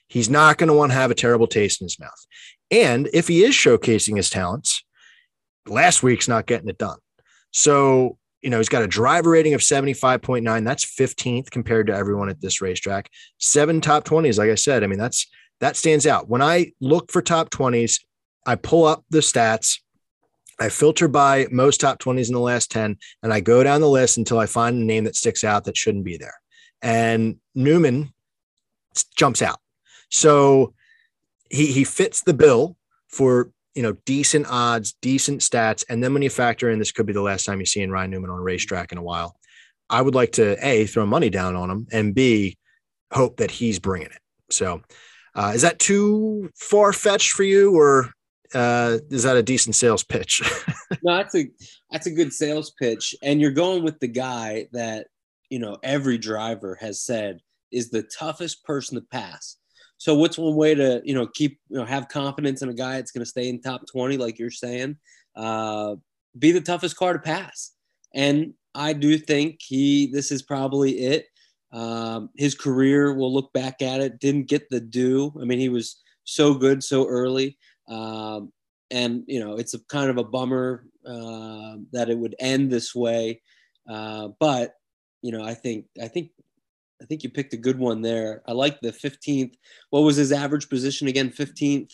He's not going to want to have a terrible taste in his mouth. And if he is showcasing his talents, last week's not getting it done. So, you know, he's got a driver rating of 75.9. That's 15th compared to everyone at this racetrack. Seven top 20s, like I said. I mean, that's that stands out. When I look for top 20s, I pull up the stats. I filter by most top 20s in the last 10, and I go down the list until I find a name that sticks out that shouldn't be there. And Newman jumps out. So he he fits the bill for you know decent odds, decent stats, and then when you factor in this could be the last time you see Ryan Newman on a racetrack in a while. I would like to a throw money down on him and b hope that he's bringing it. So, uh, is that too far fetched for you, or uh, is that a decent sales pitch? (laughs) no, that's a that's a good sales pitch, and you're going with the guy that you know every driver has said is the toughest person to pass. So what's one way to you know keep you know have confidence in a guy that's going to stay in top twenty, like you're saying? Uh, be the toughest car to pass, and I do think he this is probably it. Um, his career, we'll look back at it, didn't get the due. I mean, he was so good so early. Um, and, you know, it's a kind of a bummer uh, that it would end this way. Uh, but, you know, I think, I think, I think you picked a good one there. I like the 15th. What was his average position again? 15th?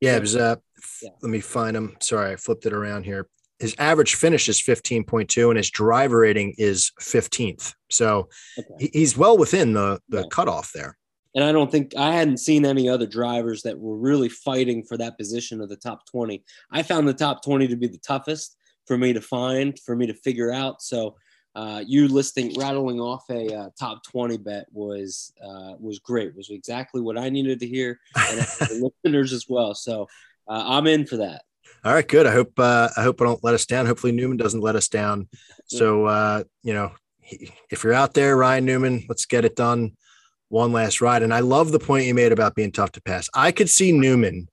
Yeah, it was, uh, yeah. let me find him. Sorry, I flipped it around here his average finish is 15.2 and his driver rating is 15th. So okay. he's well within the, the yeah. cutoff there. And I don't think I hadn't seen any other drivers that were really fighting for that position of the top 20. I found the top 20 to be the toughest for me to find, for me to figure out. So uh, you listing, rattling off a uh, top 20 bet was uh, was great. Was exactly what I needed to hear, and the (laughs) listeners as well. So uh, I'm in for that. All right, good. I hope uh, I hope I don't let us down. Hopefully Newman doesn't let us down. So uh, you know, if you're out there, Ryan Newman, let's get it done. One last ride, and I love the point you made about being tough to pass. I could see Newman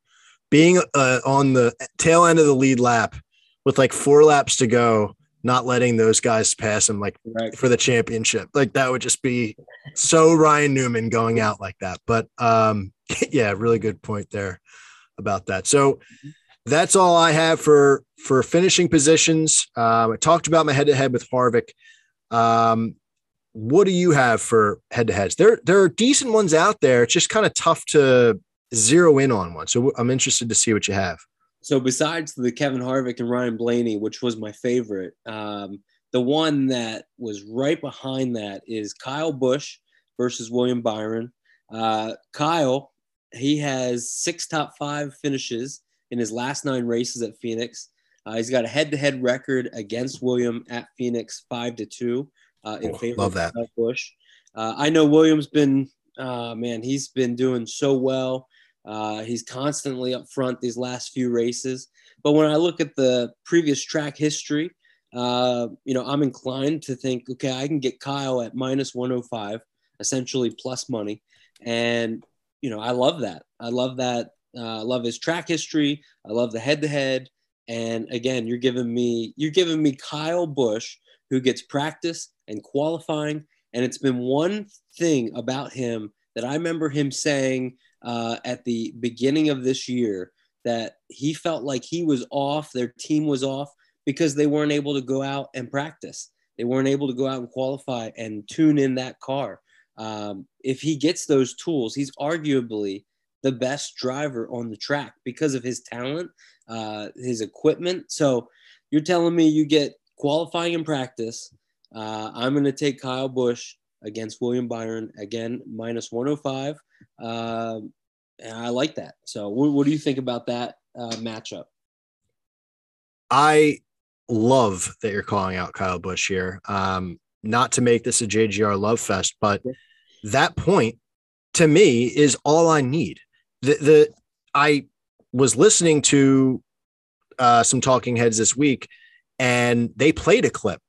being uh, on the tail end of the lead lap with like four laps to go, not letting those guys pass him like right. for the championship. Like that would just be so Ryan Newman going out like that. But um, (laughs) yeah, really good point there about that. So that's all I have for for finishing positions. Um, I talked about my head to head with Harvick. Um, what do you have for head to heads? There there are decent ones out there. It's just kind of tough to zero in on one. So I'm interested to see what you have. So besides the Kevin Harvick and Ryan Blaney, which was my favorite, um, the one that was right behind that is Kyle Busch versus William Byron. Uh, Kyle, he has six top five finishes in his last nine races at Phoenix. Uh, he's got a head-to-head record against William at Phoenix, five to two, uh, in oh, favor love that. of Busch. Uh, I know William's been, uh, man, he's been doing so well. Uh, he's constantly up front these last few races. But when I look at the previous track history, uh, you know, I'm inclined to think, okay, I can get Kyle at minus 105, essentially plus money, and you know, I love that. I love that uh, I love his track history. I love the head to head. And again, you're giving me you're giving me Kyle Busch, who gets practice and qualifying. And it's been one thing about him that I remember him saying uh, at the beginning of this year that he felt like he was off, their team was off because they weren't able to go out and practice. They weren't able to go out and qualify and tune in that car. Um, if he gets those tools, he's arguably the best driver on the track because of his talent, uh, his equipment. So you're telling me you get qualifying in practice. Uh, I'm going to take Kyle Busch against William Byron again, minus 105. Uh, and I like that. So what, what do you think about that uh, matchup? I love that you're calling out Kyle Busch here. Um, not to make this a JGR love fest, but that point to me is all I need the the I was listening to uh, some talking heads this week, and they played a clip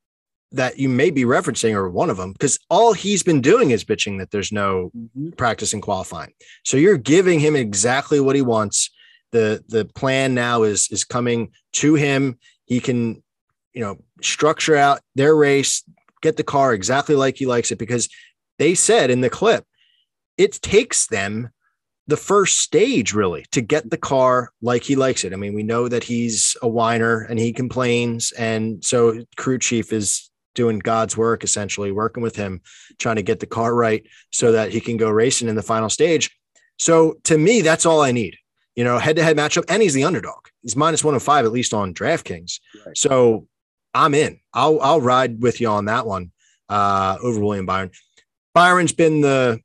that you may be referencing, or one of them, because all he's been doing is bitching that there's no mm-hmm. practice and qualifying. So you're giving him exactly what he wants. the The plan now is is coming to him. He can, you know, structure out their race, get the car exactly like he likes it, because they said in the clip, it takes them the first stage really to get the car like he likes it. I mean, we know that he's a whiner and he complains. And so crew chief is doing God's work, essentially working with him, trying to get the car right so that he can go racing in the final stage. So to me, that's all I need, you know, head to head matchup. And he's the underdog. He's minus 105, at least on DraftKings. Right. So I'm in. I'll, I'll ride with you on that one uh, over William Byron. Byron's been the,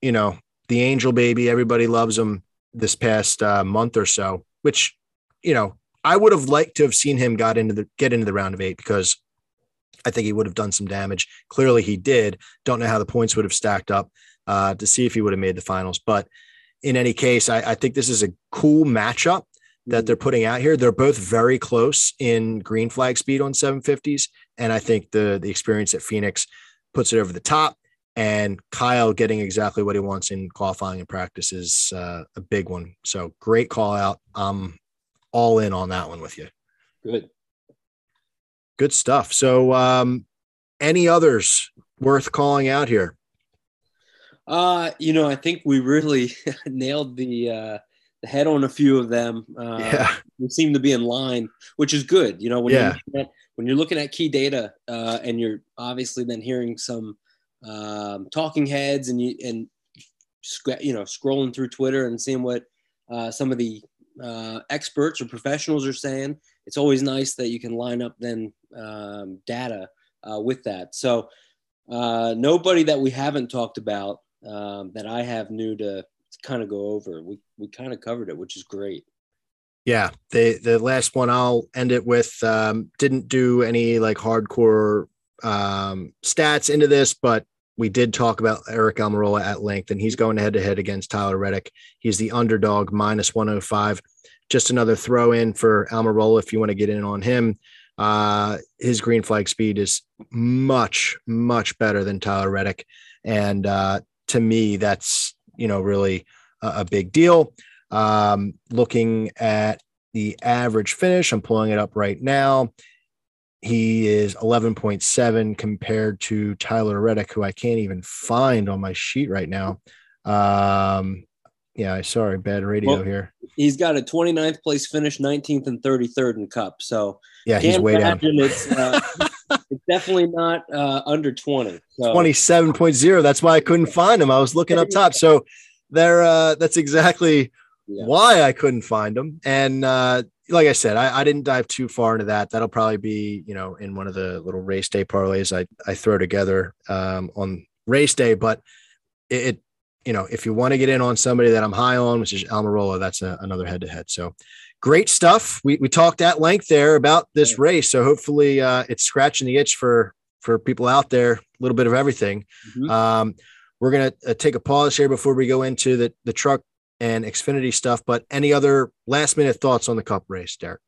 you know, the angel baby. Everybody loves him this past uh, month or so, which, you know, I would have liked to have seen him got into the get into the round of eight because I think he would have done some damage. Clearly he did. Don't know how the points would have stacked up uh, to see if he would have made the finals. But in any case, I, I think this is a cool matchup that they're putting out here. They're both very close in green flag speed on 750s. And I think the the experience at Phoenix puts it over the top and Kyle getting exactly what he wants in qualifying and practice is uh, a big one. So great call out. I'm all in on that one with you. Good. Good stuff. So, um, any others worth calling out here? Uh, you know, I think we really (laughs) nailed the uh, the head on a few of them. Uh, Yeah. we seem to be in line, which is good. You know, when Yeah. you're looking at, when you're looking at key data, uh, and you're obviously then hearing some um, talking heads, and you and you know scrolling through Twitter and seeing what uh, some of the uh, experts or professionals are saying. It's always nice that you can line up then um, data uh, with that. So uh, nobody that we haven't talked about um, that I have new to, to kind of go over. We we kind of covered it, which is great. Yeah, the the last one I'll end it with um, didn't do any like hardcore um, stats into this, but we did talk about Aric Almirola at length, and he's going head to head against Tyler Reddick. He's the underdog minus 105. Just another throw in for Almirola if you want to get in on him. Uh, his green flag speed is much much better than Tyler Reddick, and uh, to me that's you know really a, a big deal. Um, looking at the average finish, I'm pulling it up right now. He is 11.7 compared to Tyler Reddick, who I can't even find on my sheet right now. Um, yeah, sorry, bad radio Well, here. He's got a 29th place finish, 19th and 33rd in Cup. So Yeah, he's way down. It's, (laughs) uh, it's definitely not uh, under 20. So 27.0. That's why I couldn't find him. I was looking up top. So there, uh, that's exactly Yeah. why I couldn't find them. And uh, like I said, I, I didn't dive too far into that. That'll probably be, you know, in one of the little race day parlays I, I throw together um, on race day. But it, it, you know, if you want to get in on somebody that I'm high on, which is Almirola, that's a, another head to head. So great stuff. We, we talked at length there about this race. So hopefully uh, it's scratching the itch for, for people out there, a little bit of everything. Mhm. Um, we're going to uh, take a pause here before we go into the, the truck and Xfinity stuff. But any other last minute thoughts on the cup race, Derek?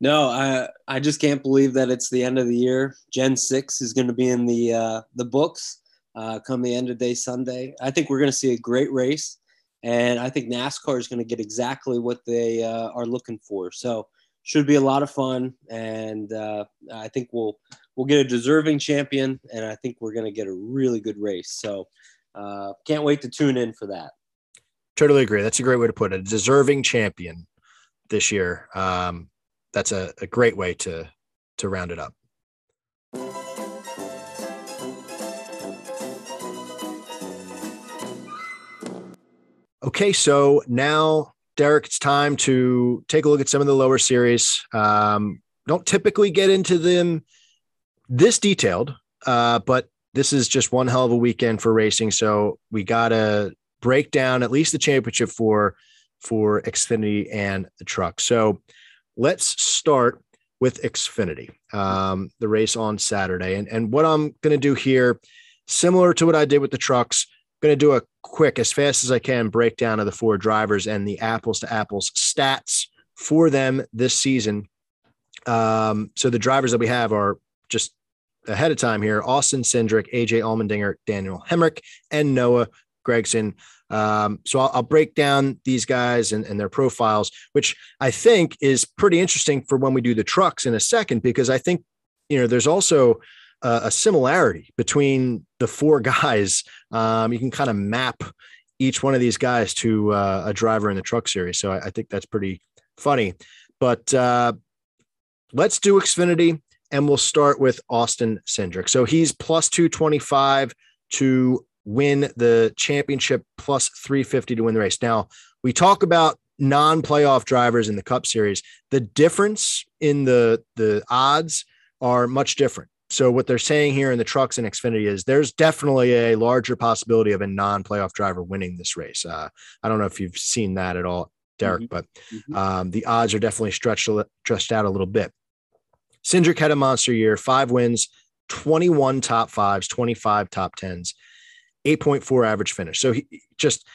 No, I I just can't believe that it's the end of the year. Gen six is going to be in the uh, the books uh, come the end of day Sunday. I think we're going to see a great race, and I think NASCAR is going to get exactly what they uh, are looking for. So should be a lot of fun, and uh, I think we'll we'll get a deserving champion, and I think we're going to get a really good race. So uh, can't wait to tune in for that. Totally agree. That's a great way to put it. A deserving champion this year. Um, that's a, a great way to to round it up. Okay, so now Derek, it's time to take a look at some of the lower series. Um, don't typically get into them this detailed, uh, but this is just one hell of a weekend for racing. So we gotta break down at least the championship for for Xfinity and the truck. So let's start with Xfinity, um, the race on Saturday. And, and what I'm going to do here, similar to what I did with the trucks, going to do a quick, as fast as I can, breakdown of the four drivers and the apples to apples stats for them this season. Um, so the drivers that we have are just ahead of time here Austin Cindric, AJ Allmendinger, Daniel Hemric, and Noah Gragson. Um, so I'll, I'll, break down these guys and, and, their profiles, which I think is pretty interesting for when we do the trucks in a second, because I think, you know, there's also a, a similarity between the four (laughs) guys. Um, you can kind of map each one of these guys to uh, a driver in the truck series. So I, I think that's pretty funny. But uh, let's do Xfinity and we'll start with Austin Cindric. So he's plus 225 to win the championship plus 350 to win the race. Now, we talk about non-playoff drivers in the Cup series. The difference in the the odds are much different. So what they're saying here in the trucks and Xfinity is there's definitely a larger possibility of a non-playoff driver winning this race. Uh, I don't know if you've seen that at all, Derek, mm-hmm. but Mm-hmm. um, the odds are definitely stretched stretched out a little bit. Cindric had a monster year, five wins, 21 top fives, 25 top tens. 8.4 average finish. So he just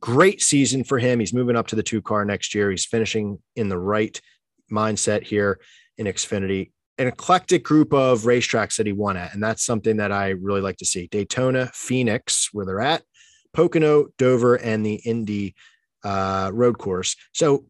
great season for him. He's moving up to the two car next year. He's finishing in the right mindset here in Xfinity. An eclectic group of racetracks that he won at. And that's something that I really like to see. Daytona, Phoenix, where they're at, Pocono, Dover, and the Indy uh, road course. So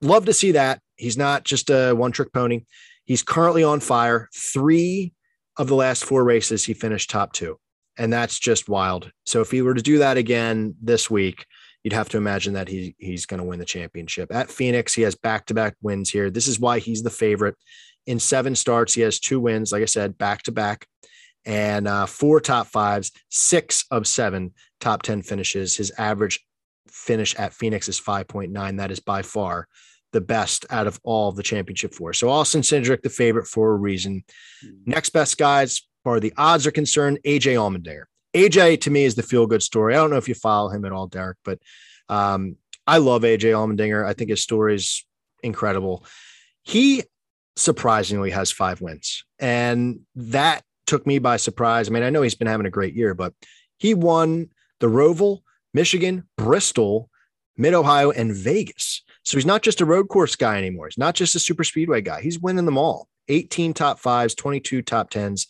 love to see that. He's not just a one trick pony. He's currently on fire. Three of the last four races, he finished top two. And that's just wild. So if he were to do that again this week, you'd have to imagine that he he's going to win the championship. At Phoenix, he has back-to-back wins here. This is why he's the favorite. In seven starts, he has two wins, like I said, back-to-back, and uh, four top fives, six of seven top 10 finishes. His average finish at Phoenix is 5.9. That is by far the best out of all the championship four. So Austin Cindric, the favorite for a reason. Mm-hmm. Next best guys, far as the odds are concerned, AJ Allmendinger. AJ to me is the feel good story. I don't know if you follow him at all, Derek, but um, I love AJ Allmendinger. I think his story is incredible. He surprisingly has five wins, and that took me by surprise. I mean, I know he's been having a great year, but he won the Roval, Michigan, Bristol, Mid Ohio, and Vegas. So he's not just a road course guy anymore. He's not just a super speedway guy. He's winning them all 18 top fives, 22 top tens,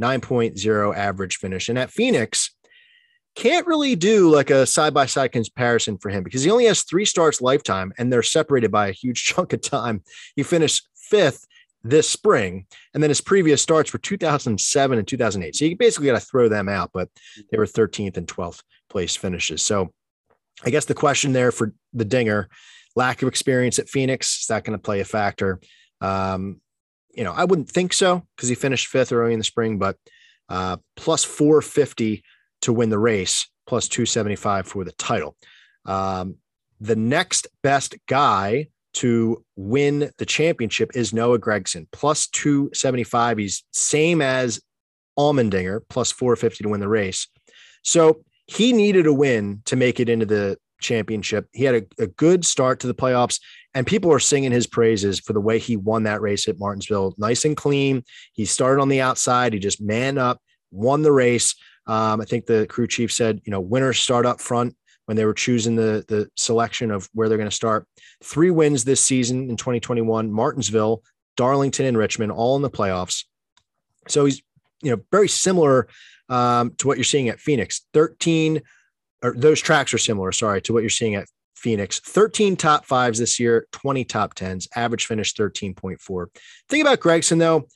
9.0 average finish. And at Phoenix, can't really do like a side by side comparison for him because he only has three starts lifetime and they're separated by a huge (laughs) chunk of time. He finished fifth this spring, and then his previous starts were 2007 and 2008. So you basically got to throw them out, but they were 13th and 12th place finishes. So I guess the question there for the Dinger lack of experience at Phoenix is that going to play a factor? Um, you know, I wouldn't think so because he finished fifth early in the spring, but uh, plus 450 to win the race, plus 275 for the title. Um, the next best guy to win the championship is Noah Gragson, plus 275. He's same as Allmendinger, plus 450 to win the race. So he needed a win to make it into the championship. He had a, a, good start to the playoffs, and people are singing his praises for the way he won that race at Martinsville. Nice and clean. He started on the outside. He just man up, won the race. Um, I think the crew chief said, you know, winners start up front when they were choosing the the selection of where they're going to start. Three wins this season in 2021: Martinsville, Darlington, and Richmond, all in the playoffs. So he's you know very similar um, to what you're seeing at Phoenix. 13 or those tracks are similar, sorry, to what you're seeing at Phoenix. 13 top fives this year, 20 top tens, average finish 13.4. Think about Gragson though,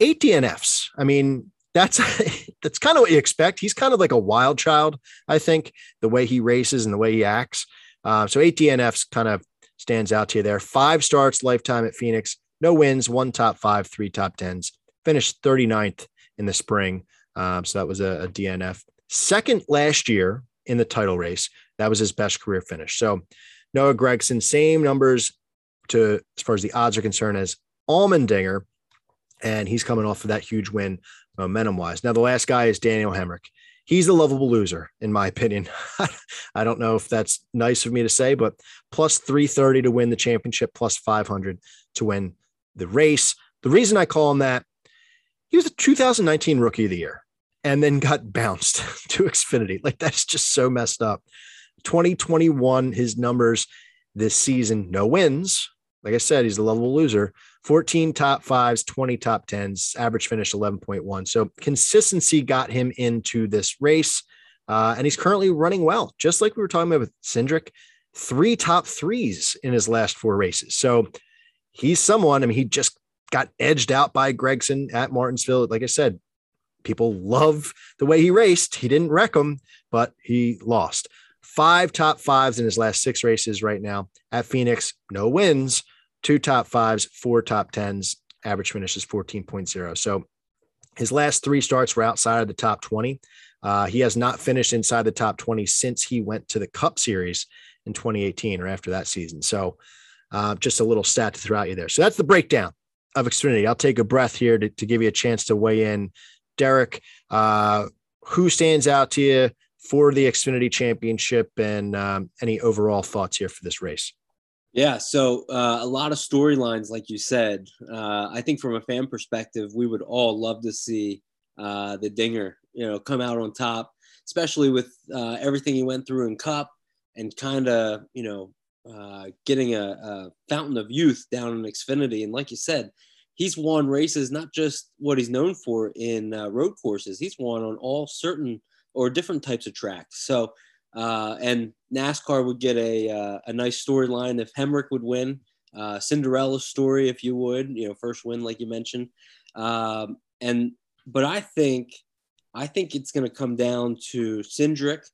eight DNFs. I mean, that's (laughs) that's kind of what you expect. He's kind of like a wild child, I think, the way he races and the way he acts. Uh, so eight DNFs kind of stands out to you there. Five starts lifetime at Phoenix, no wins, one top five, three top tens. Finished 39th in the spring. Um, so that was a, a DNF second last year in the title race. That was his best career finish. So Noah Gragson, same numbers to as far as the odds are concerned as Allmendinger, and he's coming off of that huge win momentum wise. Now the last guy is Daniel Hemric. He's the lovable loser, in my opinion. (laughs) I don't know if that's nice of me to say, but plus 330 to win the championship, plus 500 to win the race. The reason I call him that, he was the 2019 Rookie of the Year and then got (laughs) bounced to Xfinity. Like that's just so messed up. 2021, his numbers this season, no wins. Like I said, he's a lovable loser. 14 top fives, 20 top tens, average finish 11.1. So consistency got him into this race. Uh, and he's currently running well, just like we were talking about with Cindric. Three top threes in his last four races. So he's someone, I mean, he just got edged out by Gragson at Martinsville. Like I said, people love the way he raced. He didn't wreck them, but he lost. Five top fives in his last six races right now at Phoenix, no wins, two top fives, four top tens. Average finish is 14.0. So his last three starts were outside of the top 20. Uh, he has not finished inside the top 20 since he went to the Cup Series in 2018 or after that season. So uh, just a little stat to throw out you there. So that's the breakdown of Xfinity. I'll take a breath here to, to give you a chance to weigh in Derek, uh, who stands out to you for the Xfinity Championship and um, any overall thoughts here for this race? Yeah, so uh, a lot of storylines, like you said. Uh, I think from a fan perspective, we would all love to see uh, the Dinger, you know, come out on top, especially with uh, everything he went through in Cup and kind of, you know, uh, getting a, a, fountain of youth down in Xfinity. And like you said, he's won races, not just what he's known for in uh, road courses. He's won on all certain or different types of tracks. So, uh, and NASCAR would get a uh, a nice storyline if Hemric would win. Uh, Cinderella story, if you would, you know, first win like you mentioned. Um, and but I think I think it's going to come down to Cindric,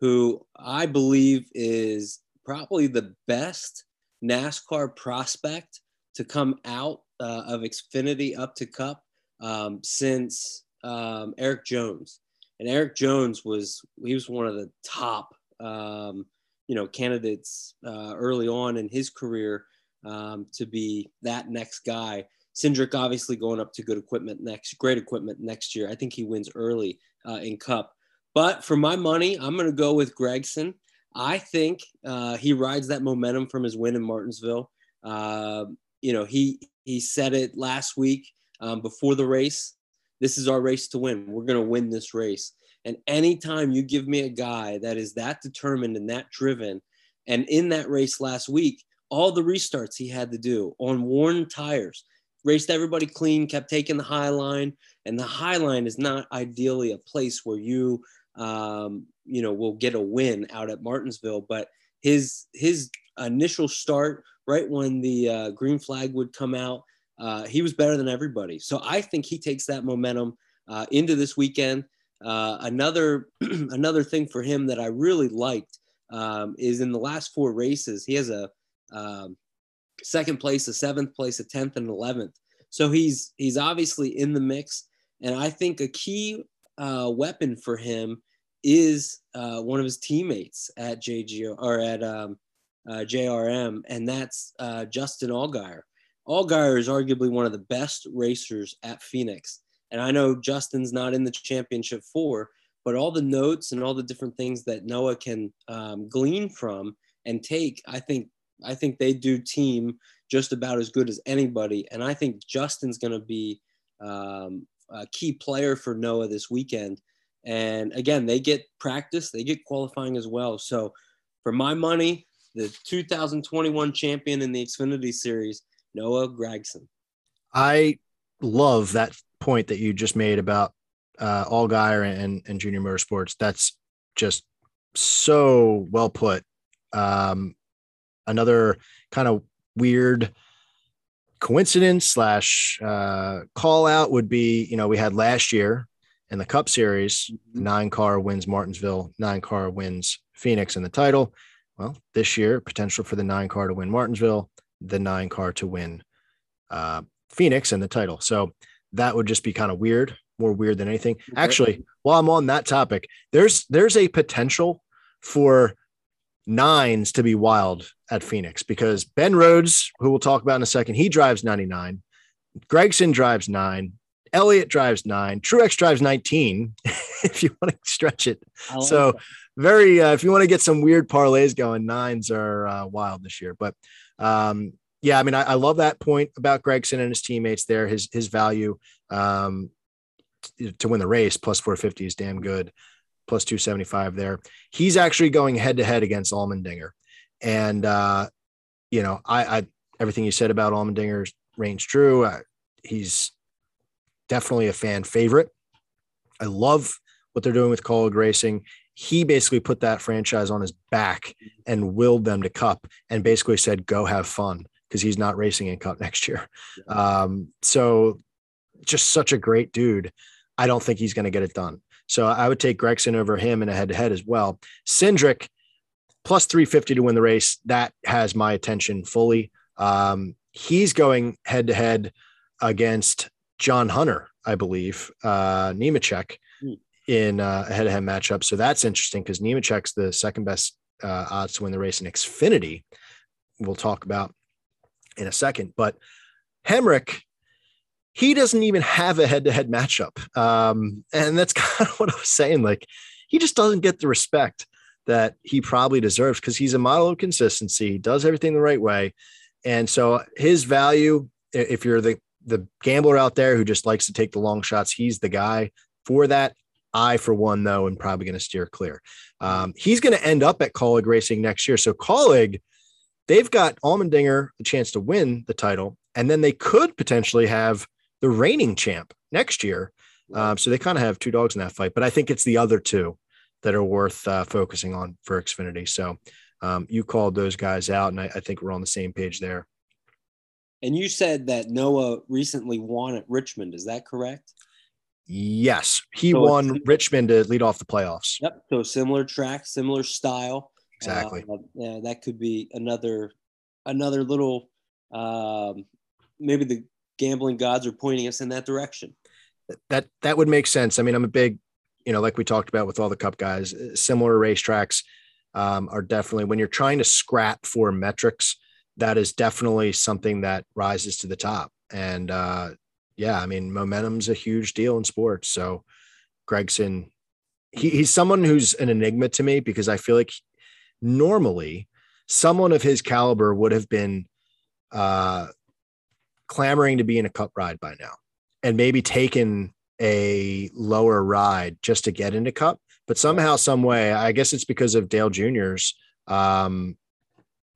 who I believe is probably the best NASCAR prospect to come out uh, of Xfinity up to Cup um, since um, Erik Jones. And Erik Jones was he was one of the top um, you know candidates uh, early on in his career um, to be that next guy. Cindric obviously going up to good equipment next, great equipment next year. I think he wins early uh, in Cup. But for my money, I'm going to go with Gragson. I think uh, he rides that momentum from his win in Martinsville. Uh, you know, he he said it last week um, before the race. This is our race to win. We're going to win this race. And anytime you give me a guy that is that determined and that driven, and in that race last week, all the restarts he had to do on worn tires, raced everybody clean, kept taking the high line, and the high line is not ideally a place where you, um, you know, will get a win out at Martinsville. But his his initial start, right when the uh, green flag would come out, uh, he was better than everybody. So I think he takes that momentum uh, into this weekend. Uh, another (clears throat) another thing for him that I really liked um, is in the last four races, he has a um, second place, a seventh place, a tenth, and eleventh. So he's he's obviously in the mix, and I think a key uh, weapon for him is uh, one of his teammates at JGO or at um, uh, JRM, and that's uh, Justin Allgaier. Allgaier is arguably one of the best racers at Phoenix, and I know Justin's not in the championship four, but all the notes and all the different things that Noah can um, glean from and take, I think I think they do team just about as good as anybody. And I think Justin's going to be um, a key player for Noah this weekend. And again, they get practice, they get qualifying as well. So for my money, the 2021 champion in the Xfinity Series, Noah Gragson. I love that point that you just made about uh, Allgaier and, and Junior Motorsports. That's just so well put. Um, another kind of weird coincidence slash uh, call out would be you know we had last year in the cup series mm-hmm. nine car wins martinsville nine car wins phoenix in the title well this year potential for the nine car to win martinsville the nine car to win uh, phoenix and the title so that would just be kind of weird more weird than anything actually while i'm on that topic there's there's a potential for nines to be wild at Phoenix because Ben Rhodes, who we'll talk about in a second, he drives 99. Gragson drives nine. Elliott drives nine. Truex drives 19, (laughs) if you want to stretch it. Like so, that. Very, uh, if you want to get some weird parlays going, nines are uh, wild this year. But um, yeah, I mean, I, I, love that point about Gragson and his teammates there. His, his value um, to win the race plus 450 is damn good plus 275 there. He's actually going head to head against Allmendinger. And, uh, you know, I, I, everything you said about Allmendinger's range true. He's definitely a fan favorite. I love what they're doing with Kaulig Racing. He basically put that franchise on his back and willed them to Cup and basically said, go have fun because he's not racing in Cup (laughs) next year. Um, so just such a great dude. I don't think he's going to get it done. So I would take Gragson over him in a head to head as well. Cindric plus 350 to win the race. That has my attention fully. Um, he's going head to head against John Hunter, I believe, uh, Nemechek. In uh, a head to head matchup. So that's interesting because Nemechek's the second best uh, odds to win the race in Xfinity. We'll talk about in a second. But Hemric he doesn't even have a head-to-head matchup. Um, and that's (laughs) kind of what I was saying. Like he just doesn't get the respect that he probably deserves because he's a model of consistency, does everything the right way. And so his value, if you're the the gambler out there who just likes to take the long shots, he's the guy for that. I, for one, though, am probably going to steer clear. Um, he's going to end up at Kaulig Racing next year. So Kaulig, they've got Allmendinger the chance to win the title, and then they could potentially have the reigning champ next year. Um, so they kind of have two dogs in that fight, but I think it's the other two that are worth uh, focusing on for Xfinity. So um, you called those guys out, and I, I, think we're on the same page there. And you said that Noah recently won at Richmond. Is that correct? Yes, he So won Richmond to lead off the playoffs. Yep. So similar track, similar style. Exactly. Uh, yeah, that could be another another little um, maybe the gambling gods are pointing us in that direction. that that would make sense. I mean, I'm a big, you know, like we talked about with all the Cup guys, uh, similar racetracks um, are definitely when you're trying to scrap for metrics, that is definitely something that rises to the top. And uh, yeah, I mean, momentum's a huge deal in sports. So Gragson, he, he's someone who's an enigma to me because I feel like normally someone of his caliber would have been uh, clamoring to be in a cup ride by now and maybe taken a lower ride just to get into cup. But somehow some way i guess it's because of dale junior's um,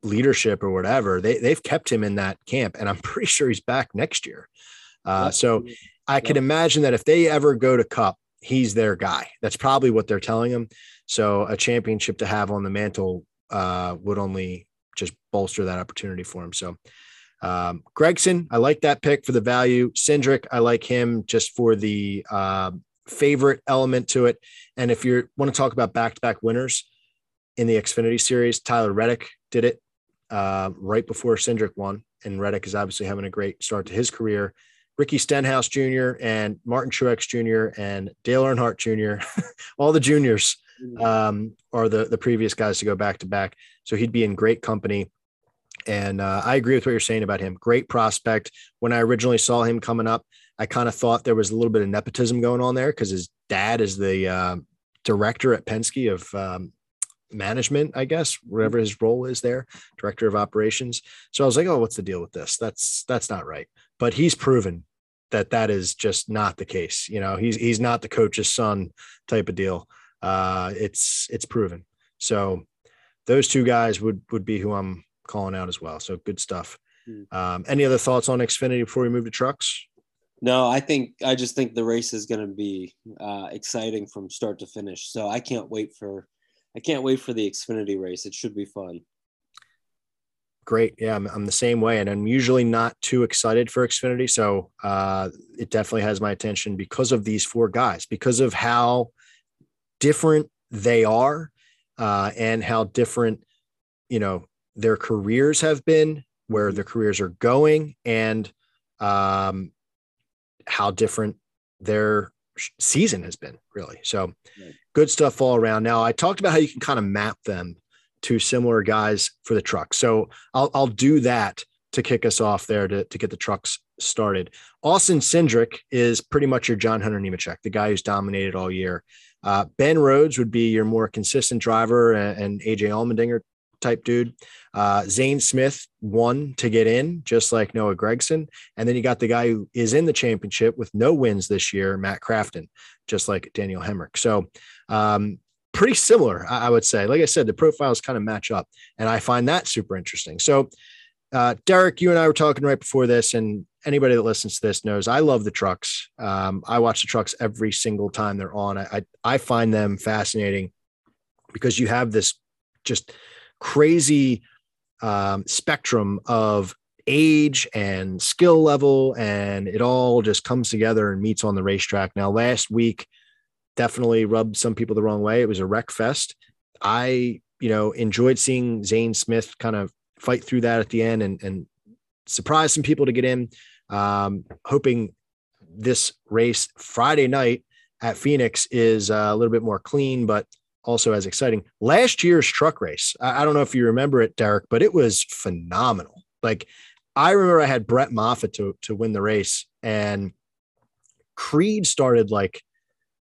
leadership or whatever they, they've kept him in that camp. And i'm (laughs) pretty sure he's back next year uh, so i can imagine that if they ever go to cup he's their guy that's probably what they're telling him so a championship to have on the mantle uh, would only just bolster that opportunity for him so um, Gragson, I like that pick for the value. Cindric, I like him just for the uh, favorite element to it. And if you want to talk about back-to-back winners in the Xfinity Series, Tyler Reddick did it uh, right before Cindric won, and Reddick is obviously having a great start to his career. Ricky Stenhouse Jr. and Martin Truex Jr. and Dale Earnhardt Jr. (laughs) all the juniors um, are the the previous guys to go back to back. So he'd be in great company. And uh, I agree with what you're saying about him. Great prospect. When I originally saw him coming up, I kind of thought there was a little bit of nepotism going on there because his dad is the uh, director at Penske of um, management, I guess, whatever his role is there, director of operations. So I was like, oh, what's the deal with this? That's that's not right. But he's proven that that is just not the case. You know, he's he's not the coach's son type of deal. Uh, it's it's proven. So those two guys would would be who I'm calling out as well. So good stuff. Hmm. Um, any other thoughts on Xfinity before we move to trucks? No, I think I just think the race is going to be uh, exciting from start to finish. So I can't wait for I can't wait for the Xfinity race. It should be fun. Great. Yeah, I'm, I'm the same way. And I'm usually not too excited for Xfinity. So uh, it definitely has my attention because of these four guys, because of how different they are uh, and how different, you know, their careers have been, where their careers are going, and um, how different their season has been, really. So Right. good stuff all around. Now, I talked about how you can kind of map them to similar guys for the truck. So I'll, I'll do that to kick us off there to, to get the trucks started. Austin Cindric is pretty much your John Hunter Nemechek, the guy who's dominated all year. Uh, ben Rhodes would be your more consistent driver and, and AJ Allmendinger type dude. Uh, Zane Smith won to get in, just like Noah Gragson. And then you got the guy who is in the championship with no wins this year, Matt Crafton, just like Daniel Hemric. So, um, pretty similar, I I would say. Like I said, the profiles kind of match up, and I find that super interesting. So, uh, Derek, you and I were talking right before this, and anybody that listens to this knows I love the trucks. Um, I watch the trucks every single time they're on. I, I I find them fascinating because you have this just crazy um, spectrum of age and skill level, and it all just comes together and meets on the racetrack. Now, last week definitely rubbed some people the wrong way. It was a wreck fest. I, you know, enjoyed seeing Zane Smith kind of fight through that at the end and, and surprise some people to get in. Um, hoping this race Friday night at Phoenix is uh, a little bit more clean, but also as exciting. Last year's truck race, I, I don't know if you remember it, Derek, but it was phenomenal. Like I remember I had Brett Moffitt to, to win the race and Creed started like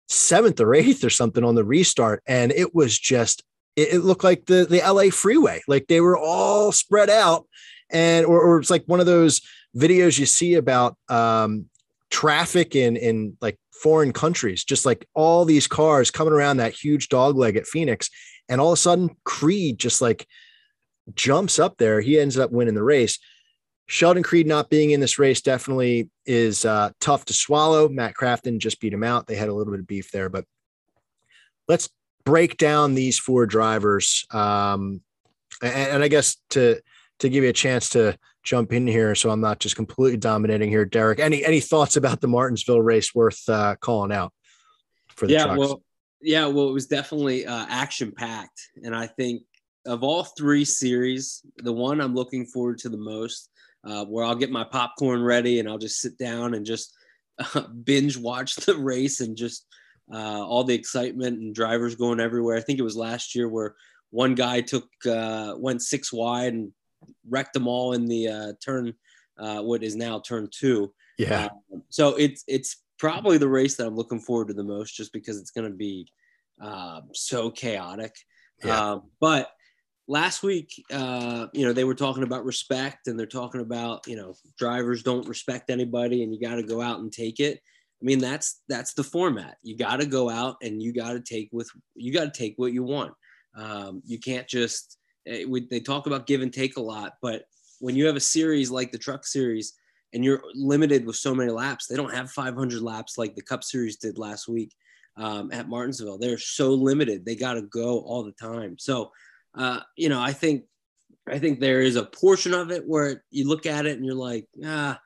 seventh or eighth or something on the restart. And it was just, it, it looked like the, the LA freeway. Like they were all spread out and, or, or it's like one of those videos you see about um, traffic in, in like foreign countries, just like all these cars coming around that huge dog leg at Phoenix. And all of a sudden Creed just like jumps up there. He ends up winning the race. Sheldon Creed not being in this race definitely is uh, tough to swallow. Matt Crafton just beat him out. They had a little bit of beef there, but let's break down these four drivers. Um, and, and I guess to to give you a chance to jump in here, so I'm not just completely dominating here, Derek. Any any thoughts about the Martinsville race worth uh, calling out for the yeah, trucks? well, yeah, well, it was definitely uh, action packed, and I think of all three series, the one I'm looking forward to the most, uh, where I'll get my popcorn ready and I'll just sit down and just uh, (laughs) binge watch the race and just uh, all the excitement and drivers going everywhere. I think it was last year where one guy took uh, went six wide and wrecked them all in the uh, turn, uh, what is now turn two. yeah, Um, so it's it's probably the race that I'm looking forward to the most, just because it's going to be um, so chaotic. Yeah. Um, but last week, uh, you know, they were talking about respect, and they're talking about you know drivers don't respect anybody, and you got to go out and take it. I mean, that's that's the format. You got to go out and you got to take with you got to take what you want. Um, you can't just eh, they talk about give and take a lot, but when you have a series like the Truck Series and you're limited with so many laps, they don't have 500 laps like the Cup Series did last week um, at Martinsville. They're so limited; they got to go all the time. So, uh, you know, I think I think there is a portion of it where you look at it and you're like, ah,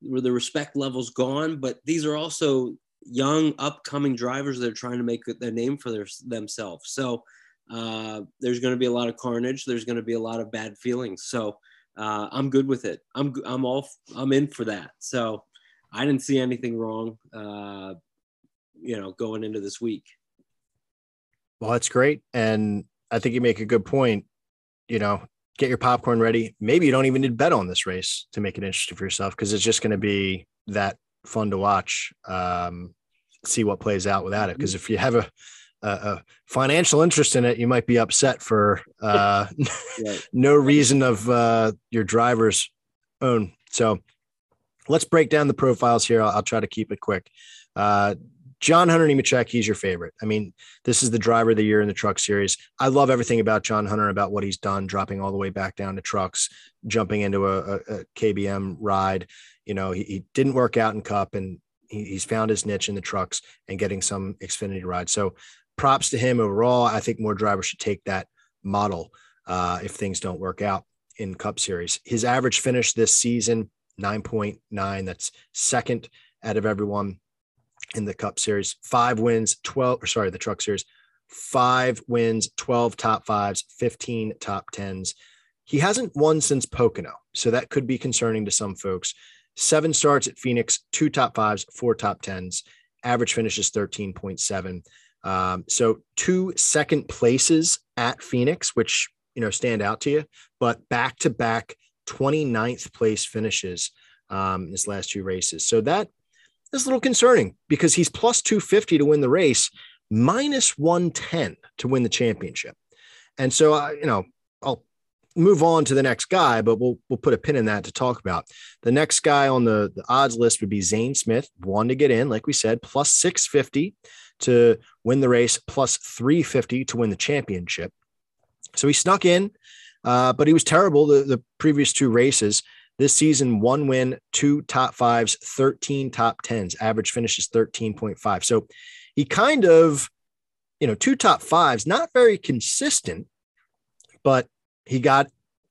where the respect level's gone. But these are also young, upcoming drivers that are trying to make their name for their, themselves. So uh, there's going to be a lot of carnage. There's going to be a lot of bad feelings. So uh, I'm good with it. I'm I'm all I'm in for that. So I didn't see anything wrong. Uh, you know, going into this week. well, that's great, and I think you make a good point. You know, get your popcorn ready. Maybe you don't even need to bet on this race to make it interesting for yourself because it's just going to be that fun to watch. Um, see what plays out without it. Because if you have a, a, financial interest in it, you might be upset for uh, (laughs) Right. no reason of uh, your driver's own. So let's break down the profiles here. I'll, I'll try to keep it quick. Uh, John Hunter Nemechek, he's your favorite. I mean, this is the driver of the year in the truck series. I love everything about John Hunter, about what he's done, dropping all the way back down to trucks, jumping into a, a, KBM ride. You know, he, he didn't work out in Cup, and he, he's found his niche in the trucks and getting some Xfinity rides. So, props to him overall. I think more drivers should take that model uh, if things don't work out in Cup Series. His average finish this season, 9.9. That's second out of everyone in the Cup Series. Five wins, 12, or sorry, the Truck Series. Five wins, 12 top fives, 15 top tens. He hasn't won since Pocono, so that could be concerning to some folks. Seven starts at Phoenix, two top fives, four top tens. Average finishes 13.7. Um, so two second places at Phoenix, which you know stand out to you, but back to back 29th place finishes um, his last two races. So that is a little concerning because he's plus 250 to win the race, minus 110 to win the championship. And so, uh, you know, I'll move on to the next guy, but we'll we'll put a pin in that to talk about. The next guy on the, the odds list would be Zane Smith, one to get in, like we said, plus 650 to win the race, plus 350 to win the championship. So he snuck in, uh, but he was terrible the, the previous two races. This season, one win, two top fives, 13 top tens. Average finish is 13.5. So he kind of, you know, two top fives, not very consistent, but he got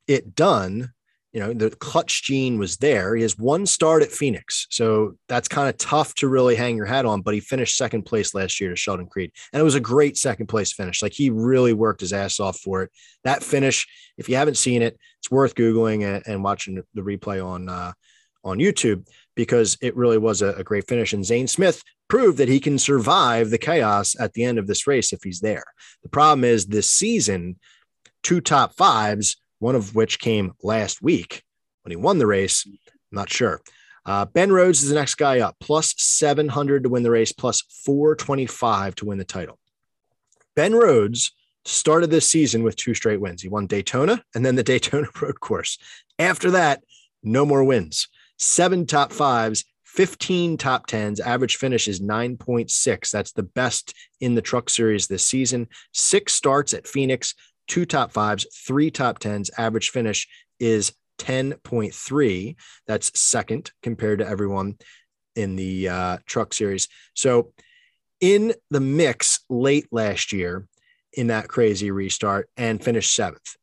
it done. You know, the clutch gene was there. He has one start at Phoenix. So that's kind of tough to really hang your hat on, but he finished second place last year to Sheldon Creed. And it was a great second place finish. Like he really worked his ass off for it. That finish, if you haven't seen it, it's worth Googling and, and watching the replay on uh, on YouTube because it really was a, a great finish. And Zane Smith proved that he can survive the chaos at the end of this race if he's there. The problem is this season, two top fives, one of which came last week when he won the race. I'm not sure. Uh, ben Rhodes is the next guy up, plus 700 to win the race, plus 425 to win the title. Ben Rhodes started this season with two straight wins. He won Daytona and then the (laughs) Daytona Road Course. After that, no more wins. Seven top fives, 15 top tens. Average finish is 9.6. That's the best in the truck series this season. Six starts at Phoenix, two top fives, three top tens. Average finish is 10.3. That's second compared to everyone in the uh, truck series. So, in the mix late last year in that crazy restart and finished seventh.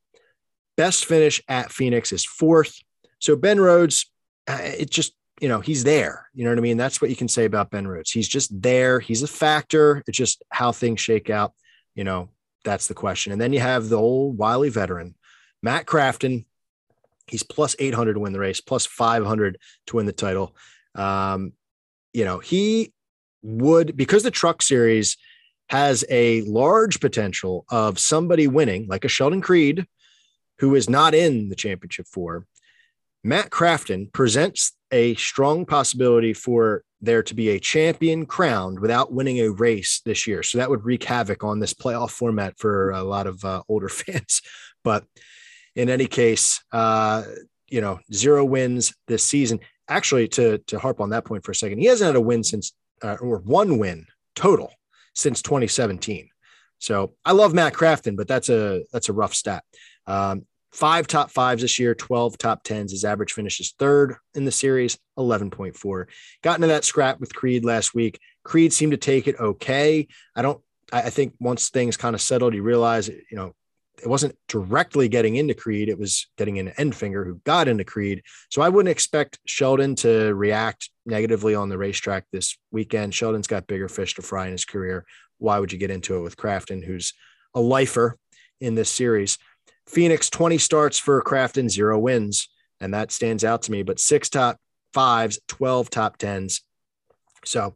Best finish at Phoenix is fourth. So Ben Rhodes, uh, it just you know he's there. You know what I mean? That's what you can say about Ben Rhodes. He's just there. He's a factor. It's just how things shake out. You know, that's the question. And then you have the old wily veteran, Matt Crafton. He's plus 800 to win the race, plus 500 to win the title. Um, you know, he would, because the truck series has a large potential of somebody winning, like a Sheldon Creed, who is not in the championship four. Matt Crafton presents a strong possibility for there to be a champion crowned without winning a race this year. So that would wreak havoc on this playoff format for a lot of uh, (laughs) older fans. But in any case, uh, you know, zero wins this season. Actually, to to harp on that point for a second, he hasn't had a win since, uh, or one win total since 2017. So I love Matt Crafton, but that's a that's a rough stat. Um, five top fives this year, 12 top tens. His average finishes third in the series, 11.4. Got into that scrap with Creed last week. Creed seemed to take it okay. I don't, I think once things kind of settled, you realize, you know, it wasn't directly getting into Creed. It was getting into Enfinger who got into Creed. So I wouldn't expect Sheldon to react negatively on the racetrack this weekend. Sheldon's got bigger fish to fry in his career. Why would you get into it with Crafton, who's a lifer in this series? Phoenix 20 starts for Crafton, zero wins. And that stands out to me, but six top fives, 12 top tens. So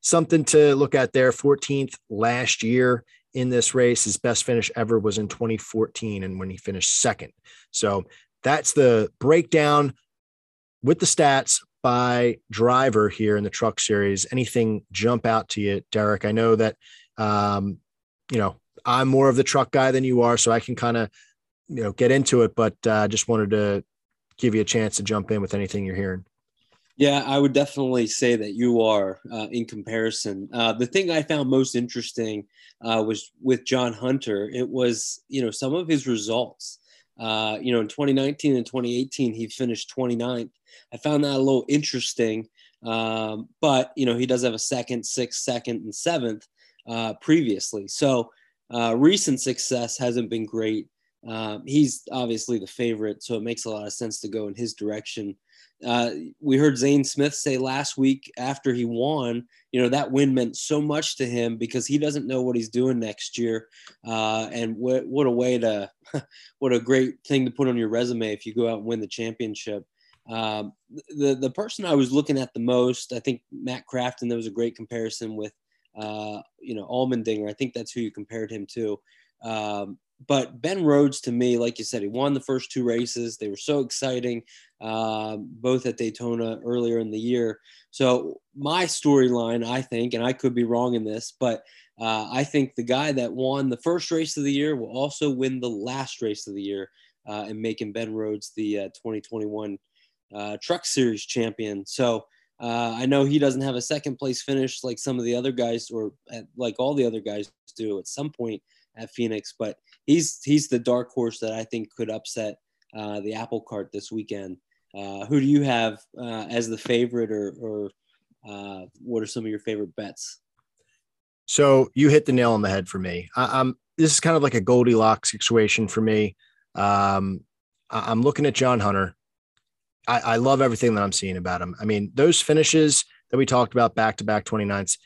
something to look at there. 14th last year in this race. His best finish ever was in 2014 and when he finished second. So that's the breakdown with the stats by driver here in the truck series. Anything jump out to you, Derek? I know that, um, you know, I'm more of the truck guy than you are, so I can kind of you know get into it, but I uh, just wanted to give you a chance to jump in with anything you're hearing. Yeah, I would definitely say that you are uh, in comparison. Uh, the thing I found most interesting uh, was with John Hunter. It was, you know, some of his results. Uh, you know, in 2019 and 2018, he finished 29th. I found that a little interesting. Um, but, you know, he does have a second, sixth, second, and seventh uh, previously. So uh, recent success hasn't been great. Um, he's obviously the favorite, so it makes a lot of sense to go in his direction. Uh, we heard Zane Smith say last week after he won, you know, that win meant so much to him because he doesn't know what he's doing next year. Uh, and what, what a way to, (laughs) what a great thing to put on your resume if you go out and win the championship. Um, the, the person I was looking at the most, I think Matt Crafton, there was a great comparison with, uh, you know, Allmendinger. I think that's who you compared him to. Um, but Ben Rhodes, to me, like you said, he won the first two races. They were so exciting, um, both at Daytona earlier in the year. So my storyline, I think, and I could be wrong in this, but uh, I think the guy that won the first race of the year will also win the last race of the year uh, and making Ben Rhodes the uh, 2021 uh, Truck Series champion. So uh, I know he doesn't have a second place finish like some of the other guys, or like all the other guys do at some point at Phoenix, but he's he's the dark horse that I think could upset uh, the apple cart this weekend. Uh, who do you have uh, as the favorite, or, or uh, what are some of your favorite bets? So you hit the nail on the head for me. I, am this is kind of like a Goldilocks situation for me. Um, I, am looking at John Hunter. I, I love everything that I'm seeing about him. I mean, those finishes that we talked about back to back 29s,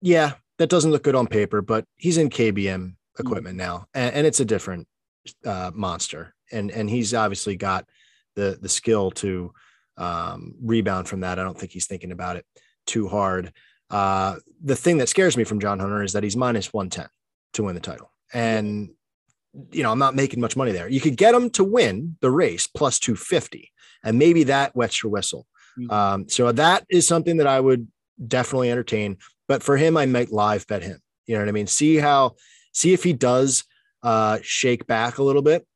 yeah, that doesn't look good on paper, but he's in KBM equipment now, and, and it's a different uh, monster. And and he's obviously got the the skill to um, rebound from that. I don't think he's thinking about it too hard. Uh, the thing that scares me from John Hunter is that he's minus one ten to win the title, and you know I'm not making much money there. You could get him to win the race plus two fifty, and maybe that wets your whistle. Mm-hmm. Um, so that is something that I would definitely entertain. But for him, I might live bet him. You know what I mean? See how see if he does uh, shake back a little bit.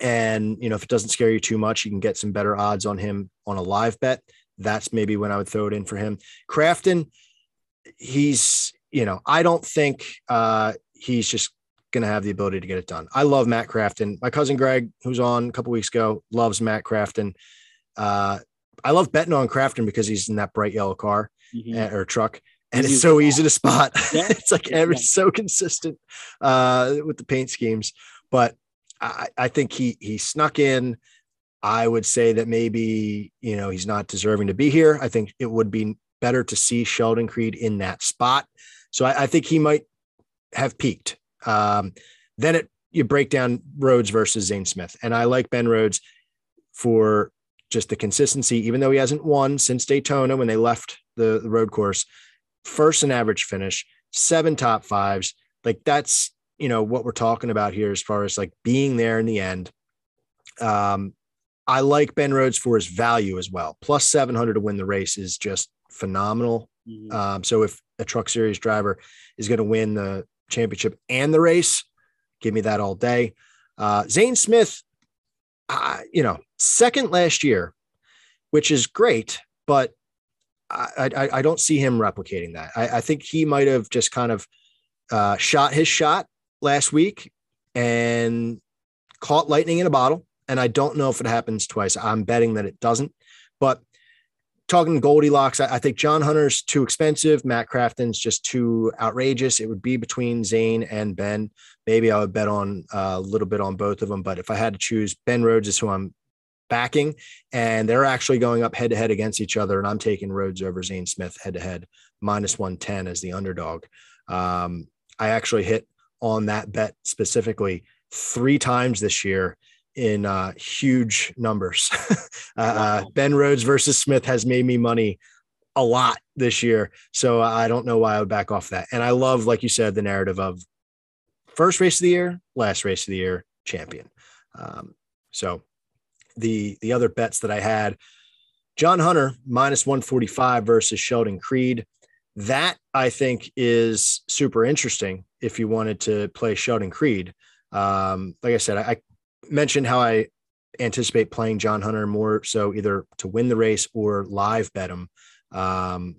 And, you know, if it doesn't scare you too much, you can get some better odds on him on a live bet. That's maybe when I would throw it in for him. Crafton, he's, you know, I don't think uh, he's just going to have the ability to get it done. I love Matt Crafton. My cousin Greg, who's on a couple weeks ago, loves Matt Crafton. Uh, I love betting on Crafton because he's in that bright yellow car mm-hmm. or truck and it's so easy to spot. (laughs) Yeah. it's like every so consistent uh, with the paint schemes. But I, I think he he snuck in. I would say that maybe you know he's not deserving to be here. I think it would be better to see Sheldon Creed in that spot. So I, I think he might have peaked. Um, then it you break down Rhodes versus Zane Smith, and I like Ben Rhodes for just the consistency, even though he hasn't won since Daytona when they left the, the road course. First and average finish, seven top fives. Like that's you know what we're talking about here as far as like being there in the end. Um, I like Ben Rhodes for his value as well. Plus 700 to win the race is just phenomenal. Mm-hmm. Um, so if a truck series driver is going to win the championship and the race, give me that all day. Uh, Zane Smith, uh, you know, second last year, which is great, but I, I, I don't see him replicating that. I, I think he might have just kind of uh, shot his shot last week and caught lightning in a bottle. And I don't know if it happens twice. I'm betting that it doesn't. But talking Goldilocks, I, I think John Hunter's too expensive. Matt Crafton's just too outrageous. It would be between Zane and Ben. Maybe I would bet on uh, a little bit on both of them. But if I had to choose, Ben Rhodes is who I'm backing, and they're actually going up head to head against each other. And I'm taking Rhodes over Zane Smith head to head, minus 110 as the underdog. Um, I actually hit on that bet specifically three times this year in uh, huge numbers. (laughs) uh, uh ben Rhodes versus Smith has made me money a lot this year. So I don't know why I would back off that. And I love, like you said, the narrative of first race of the year, last race of the year, champion. Um, so the the other bets that I had, John Hunter minus 145 versus Sheldon Creed. That I think is super interesting if you wanted to play Sheldon Creed. Um, like I said, I, I mentioned how I anticipate playing John Hunter more so either to win the race or live bet him. Um,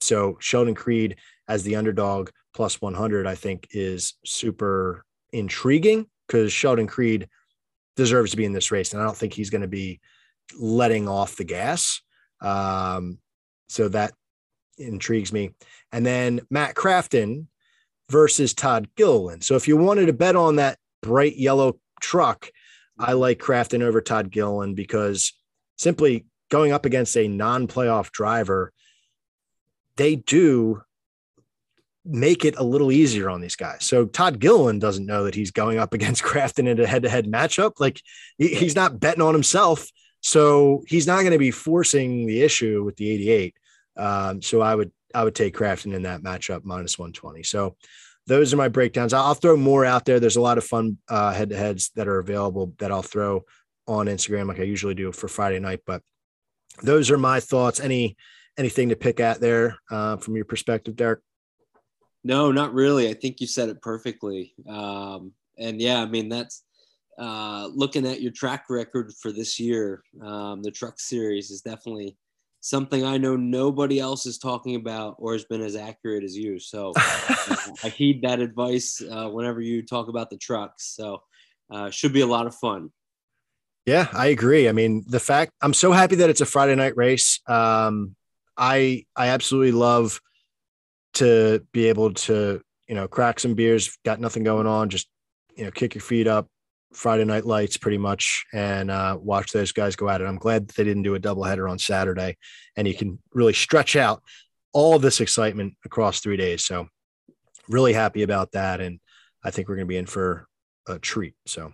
so Sheldon Creed as the underdog plus 100, I think is super intriguing because Sheldon Creed deserves to be in this race. And I don't think he's going to be letting off the gas. Um, so that intrigues me. And then Matt Crafton versus Todd Gilliland. So if you wanted to bet on that bright yellow truck, I like Crafton over Todd Gilliland because simply going up against a non-playoff driver, they do make it a little easier on these guys. So Todd Gilliland doesn't know that he's going up (laughs) against Crafton in a head-to-head matchup. Like he's not betting on himself. So he's not going to be forcing the issue with the 88. Um, so I would I would take Crafton in that matchup minus 120. So those are my breakdowns. I'll throw more out there. There's a lot of fun uh, head-to-heads that are available that I'll throw on Instagram like I usually do for Friday night. But those are my thoughts. Any anything to pick at there uh, from your perspective, Derek? No, not really. I think you said it perfectly. Um, and yeah, I mean that's uh, looking at your track record for this year. Um, the Truck Series is definitely something I know nobody else is talking about or has been as accurate as you. So (laughs) uh, I heed that advice uh, whenever you talk about the trucks. So uh, should be a lot of fun. Yeah, I agree. I mean, the fact I'm so happy that it's a Friday night race. Um, I I absolutely love to be able to you know crack some beers. Got nothing going on, just you know kick your feet up, Friday night lights pretty much and uh, watch those guys go at it. I'm glad they didn't do a doubleheader on Saturday and you can really stretch out all this excitement across three days. So really happy about that. And I think we're going to be in for a treat. So,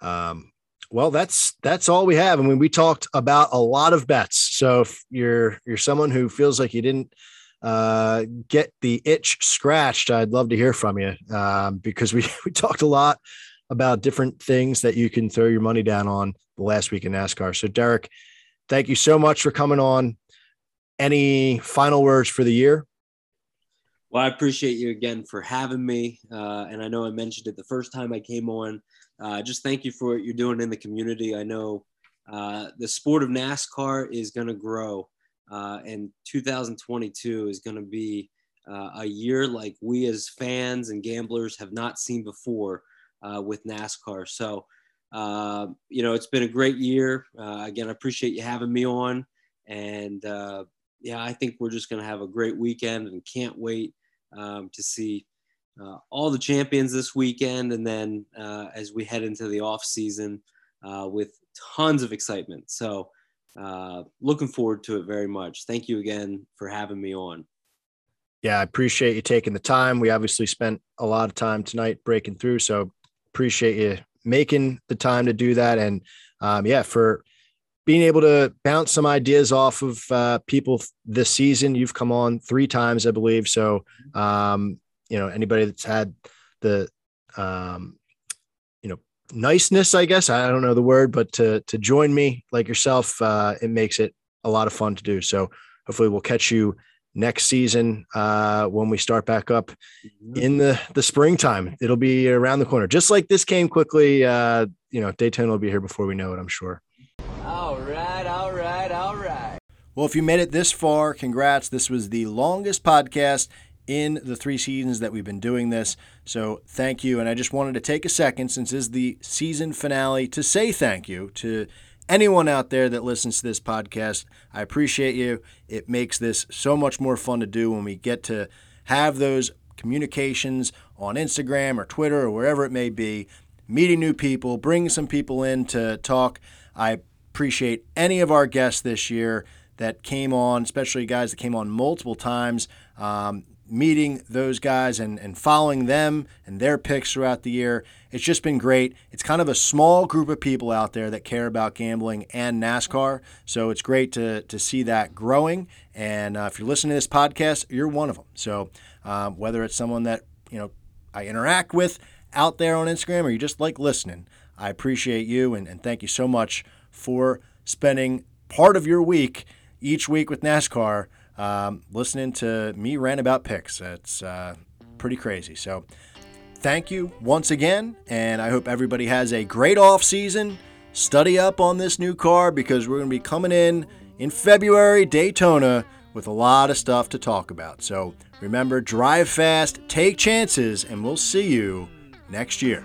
um, well, that's that's all we have. I mean, we talked about a lot of bets. So if you're you're someone who feels like you didn't uh, get the itch scratched, I'd love to hear from you um, because we (laughs) we talked a lot about different things that you can throw your money down on the last week in NASCAR. So, Derek, thank you so much for coming on. Any final words for the year? Well, I appreciate you again for having me. Uh, and I know I mentioned it the first time I came on. Uh, just thank you for what you're doing in the community. I know uh, the sport of NASCAR is going to grow, uh, and 2022 is going to be uh, a year like we as fans and gamblers have not seen before uh, with NASCAR. So, uh, you know, it's been a great year. Uh, again, I appreciate you having me on. And uh, yeah, I think we're just going to have a great weekend and can't wait um, to see all the champions this weekend, and then as we head into the off season with tons of excitement. So, uh, looking forward to it very much. Thank you again for having me on. Yeah, I appreciate you taking the time. We obviously spent a lot of time tonight breaking through, so appreciate you making the time to do that. And um, yeah, for being able to bounce some ideas off of uh, people this season. You've come on three times, I believe. So, um, you know, anybody that's had the, um, niceness, I guess I don't know the word, but to to join me like yourself, uh, it makes it a lot of fun to do. So, hopefully, we'll catch you next season uh, when we start back up mm-hmm. in the the springtime. It'll be around the corner, just like this came quickly. Uh, you know, Daytona will be here before we know it. I'm sure. All right, all right, all right. Well, if you made it this far, congrats. This was the longest podcast in the three seasons that we've been doing this. So thank you. And I just wanted to take a second, since this is the season finale, to say thank you to anyone out there that listens to this podcast. I appreciate you. It makes this so much more fun to do when we get to have those communications on Instagram or Twitter or wherever it may be, meeting new people, bringing some people in to talk. I appreciate any of our guests this year that came on, especially guys that came on multiple times. Um, meeting those guys and, and following them and their picks throughout the year. It's just been great. It's kind of a small group of people out there that care about gambling and NASCAR. So it's great to, to see that growing. And uh, if you're listening to this podcast, you're one of them. So um, whether it's someone that, you know, I interact with out there on Instagram or you just like listening, I appreciate you and, and thank you so much for spending part of your week each week with NASCAR um, listening to me rant about picks. It's uh, pretty crazy. So thank you once again, and I hope everybody has a great off season. Study up on this new car because we're going to be coming in in February, Daytona, with a lot of stuff to talk about. So remember, drive fast, take chances, and we'll see you next year.